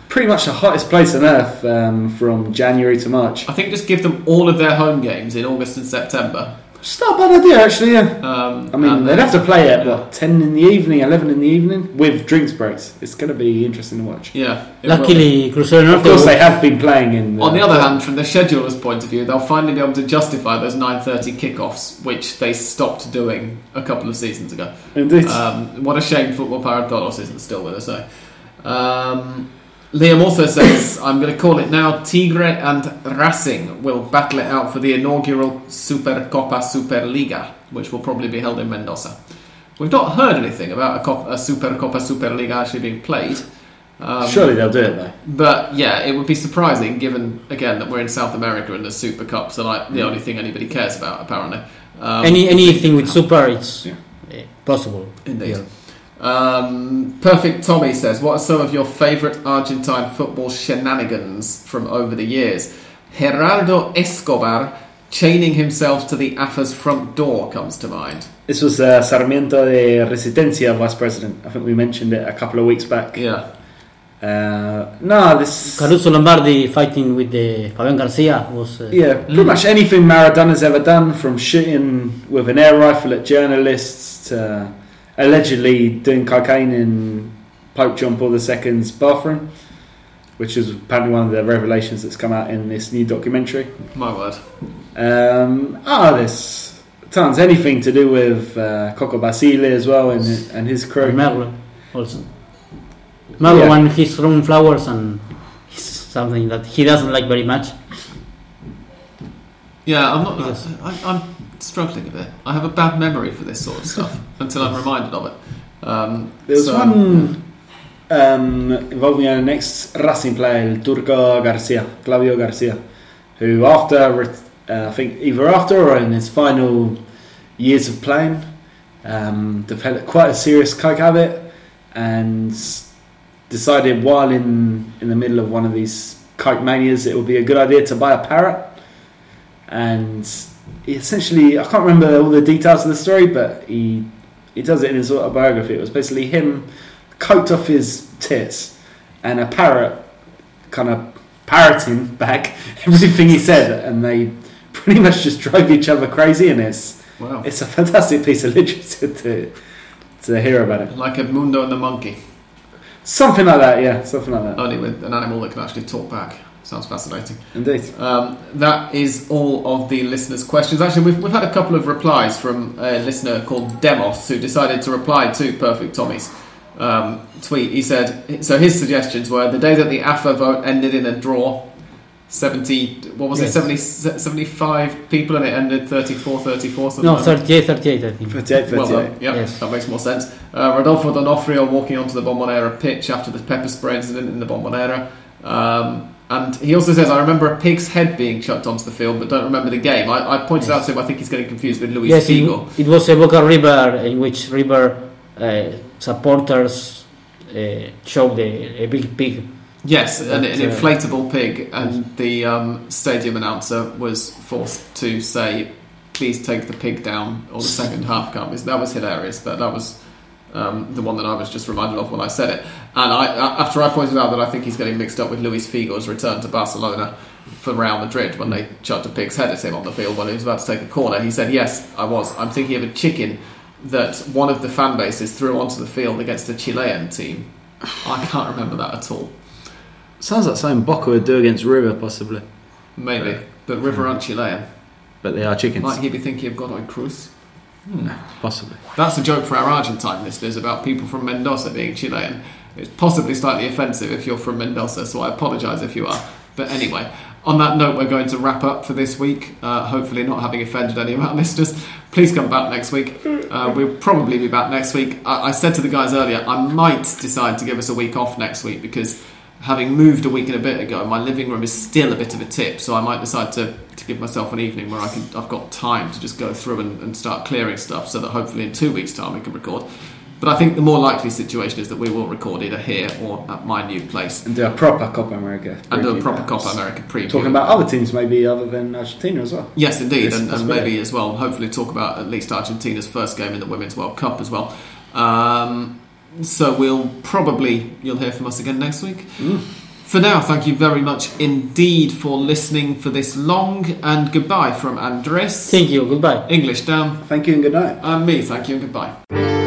pretty much the hottest place on earth um, from January to March. I think just give them all of their home games in August and September. It's not a bad idea, actually. Yeah. Um, I mean, they'd have to play at what ten in the evening, eleven in the evening with drinks breaks. It's going to be interesting to watch. Yeah. it will be. luckily, Cruzeiro Of course, they have been playing in. On the other hand, from the scheduler's point of view, they'll finally be able to justify those 9.30 kickoffs, which they stopped doing a couple of seasons ago. indeed. Um, what a shame Football Paradolos isn't still with us, eh? Um, Liam also says, I'm going to call it now, Tigre and Racing will battle it out for the inaugural Supercopa Superliga, which will probably be held in Mendoza. We've not heard anything about a, Cop- a Supercopa Superliga actually being played. Um, Surely they'll do it though. But yeah, it would be surprising given again that we're in South America and the Super Cups are like the only thing anybody cares about apparently. Um, Any anything with super, it's Yeah. possible. Indeed. Yeah. Um, Perfect Tommy says, What are some of your favourite Argentine football shenanigans from over the years? Gerardo Escobar chaining himself to the AFA's front door comes to mind. This was uh, Sarmiento de Resistencia vice president. I think we mentioned it a couple of weeks back. Yeah. Uh, no, this. Caruso Lombardi fighting with the Fabian Garcia was. Uh, Yeah, pretty much anything Maradona's ever done, from shooting with an air rifle at journalists to allegedly doing cocaine in Pope John Paul II's bathroom, which is apparently one of the revelations that's come out in this new documentary. My word. Um, ah, there's tons. Anything to do with uh, Coco Basile as well and, and his crew. and Merlo also. Merlo Yeah. won his own flowers and it's something that he doesn't like very much. Yeah, I'm not. Yes. I'm, I'm struggling a bit. I have a bad memory for this sort of stuff *laughs* until I'm reminded of it. Um, There was so- one um, involving our next Racing player, El Turco Garcia, Claudio Garcia, who after, uh, I think either after or in his final years of playing, um, developed quite a serious coke habit and decided while in, in the middle of one of these coke manias it would be a good idea to buy a parrot. And essentially, I can't remember all the details of the story, but he he does it in his autobiography. It was basically him coked off his tits and a parrot kind of parroting back *laughs* everything he said, and they pretty much just drove each other crazy. And it's Wow. it's a fantastic piece of literature *laughs* to to hear about it. Like a Mundo and the Monkey, Something like that, yeah, something like that. only with an animal that can actually talk back. Sounds fascinating. Indeed. Um, that is all of the listeners' questions. Actually, we've, we've had a couple of replies from a listener called Demos who decided to reply to Perfect Tommy's um, tweet. He said, so his suggestions were the day that the AFA vote ended in a draw, 70, what was Yes. it, 70, 75 people, and it ended 34 34. something No, like that. 38, 38, I think. 38, 38. Well done. Yep, Yes. that makes more sense. Uh, Rodolfo D'Onofrio walking onto the Bombonera pitch after the pepper spray incident in the Bombonera. Um, and he also says, I remember a pig's head being chucked onto the field, but don't remember the game. I, I pointed out to him, I think he's getting confused with Luis Yes, it, Figo. it was a Boca River in which River uh, supporters uh, showed a, a big pig. Yes, an, an But, uh, inflatable pig, and the um, stadium announcer was forced to say, "Please take the pig down," or the *laughs* second half comes. That was hilarious. That that was um, the one that I was just reminded of when I said it. And I, a- after I pointed out that I think he's getting mixed up with Luis Figo's return to Barcelona for Real Madrid when they chucked a pig's head at him on the field when he was about to take a corner, he said, "Yes, I was. I'm thinking of a chicken." that one of the fan bases threw onto the field against the Chilean team. I can't remember that at all. Sounds like something Boca would do against River, possibly. Maybe, but River aren't Chilean. But they are chickens. Might he be thinking of Godoy Cruz? Possibly. That's a joke for our Argentine listeners about people from Mendoza being Chilean. It's possibly slightly offensive if you're from Mendoza, so I apologise if you are. But anyway, on that note, we're going to wrap up for this week. Uh, hopefully, not having offended any of our *laughs* listeners. Please come back next week. Uh, we'll probably be back next week. I, I said to the guys earlier, I might decide to give us a week off next week because having moved a week and a bit ago, my living room is still a bit of a tip. So I might decide to, to give myself an evening where I can I've got time to just go through and, and start clearing stuff, so that hopefully in two weeks' time we can record. But I think the more likely situation is that we will record either here or at my new place And do a proper Copa America. and do a proper perhaps. Copa America preview. Talking about other teams, maybe other than Argentina as well. Yes, indeed, and, and maybe as well, hopefully, talk about at least Argentina's first game in the Women's World Cup as well. Um, so we'll probably you'll hear from us again next week. Mm. For now, thank you very much indeed for listening for this long, and goodbye from Andres. Thank you. Goodbye. English down, Thank you and good night. and me. Thank you and goodbye.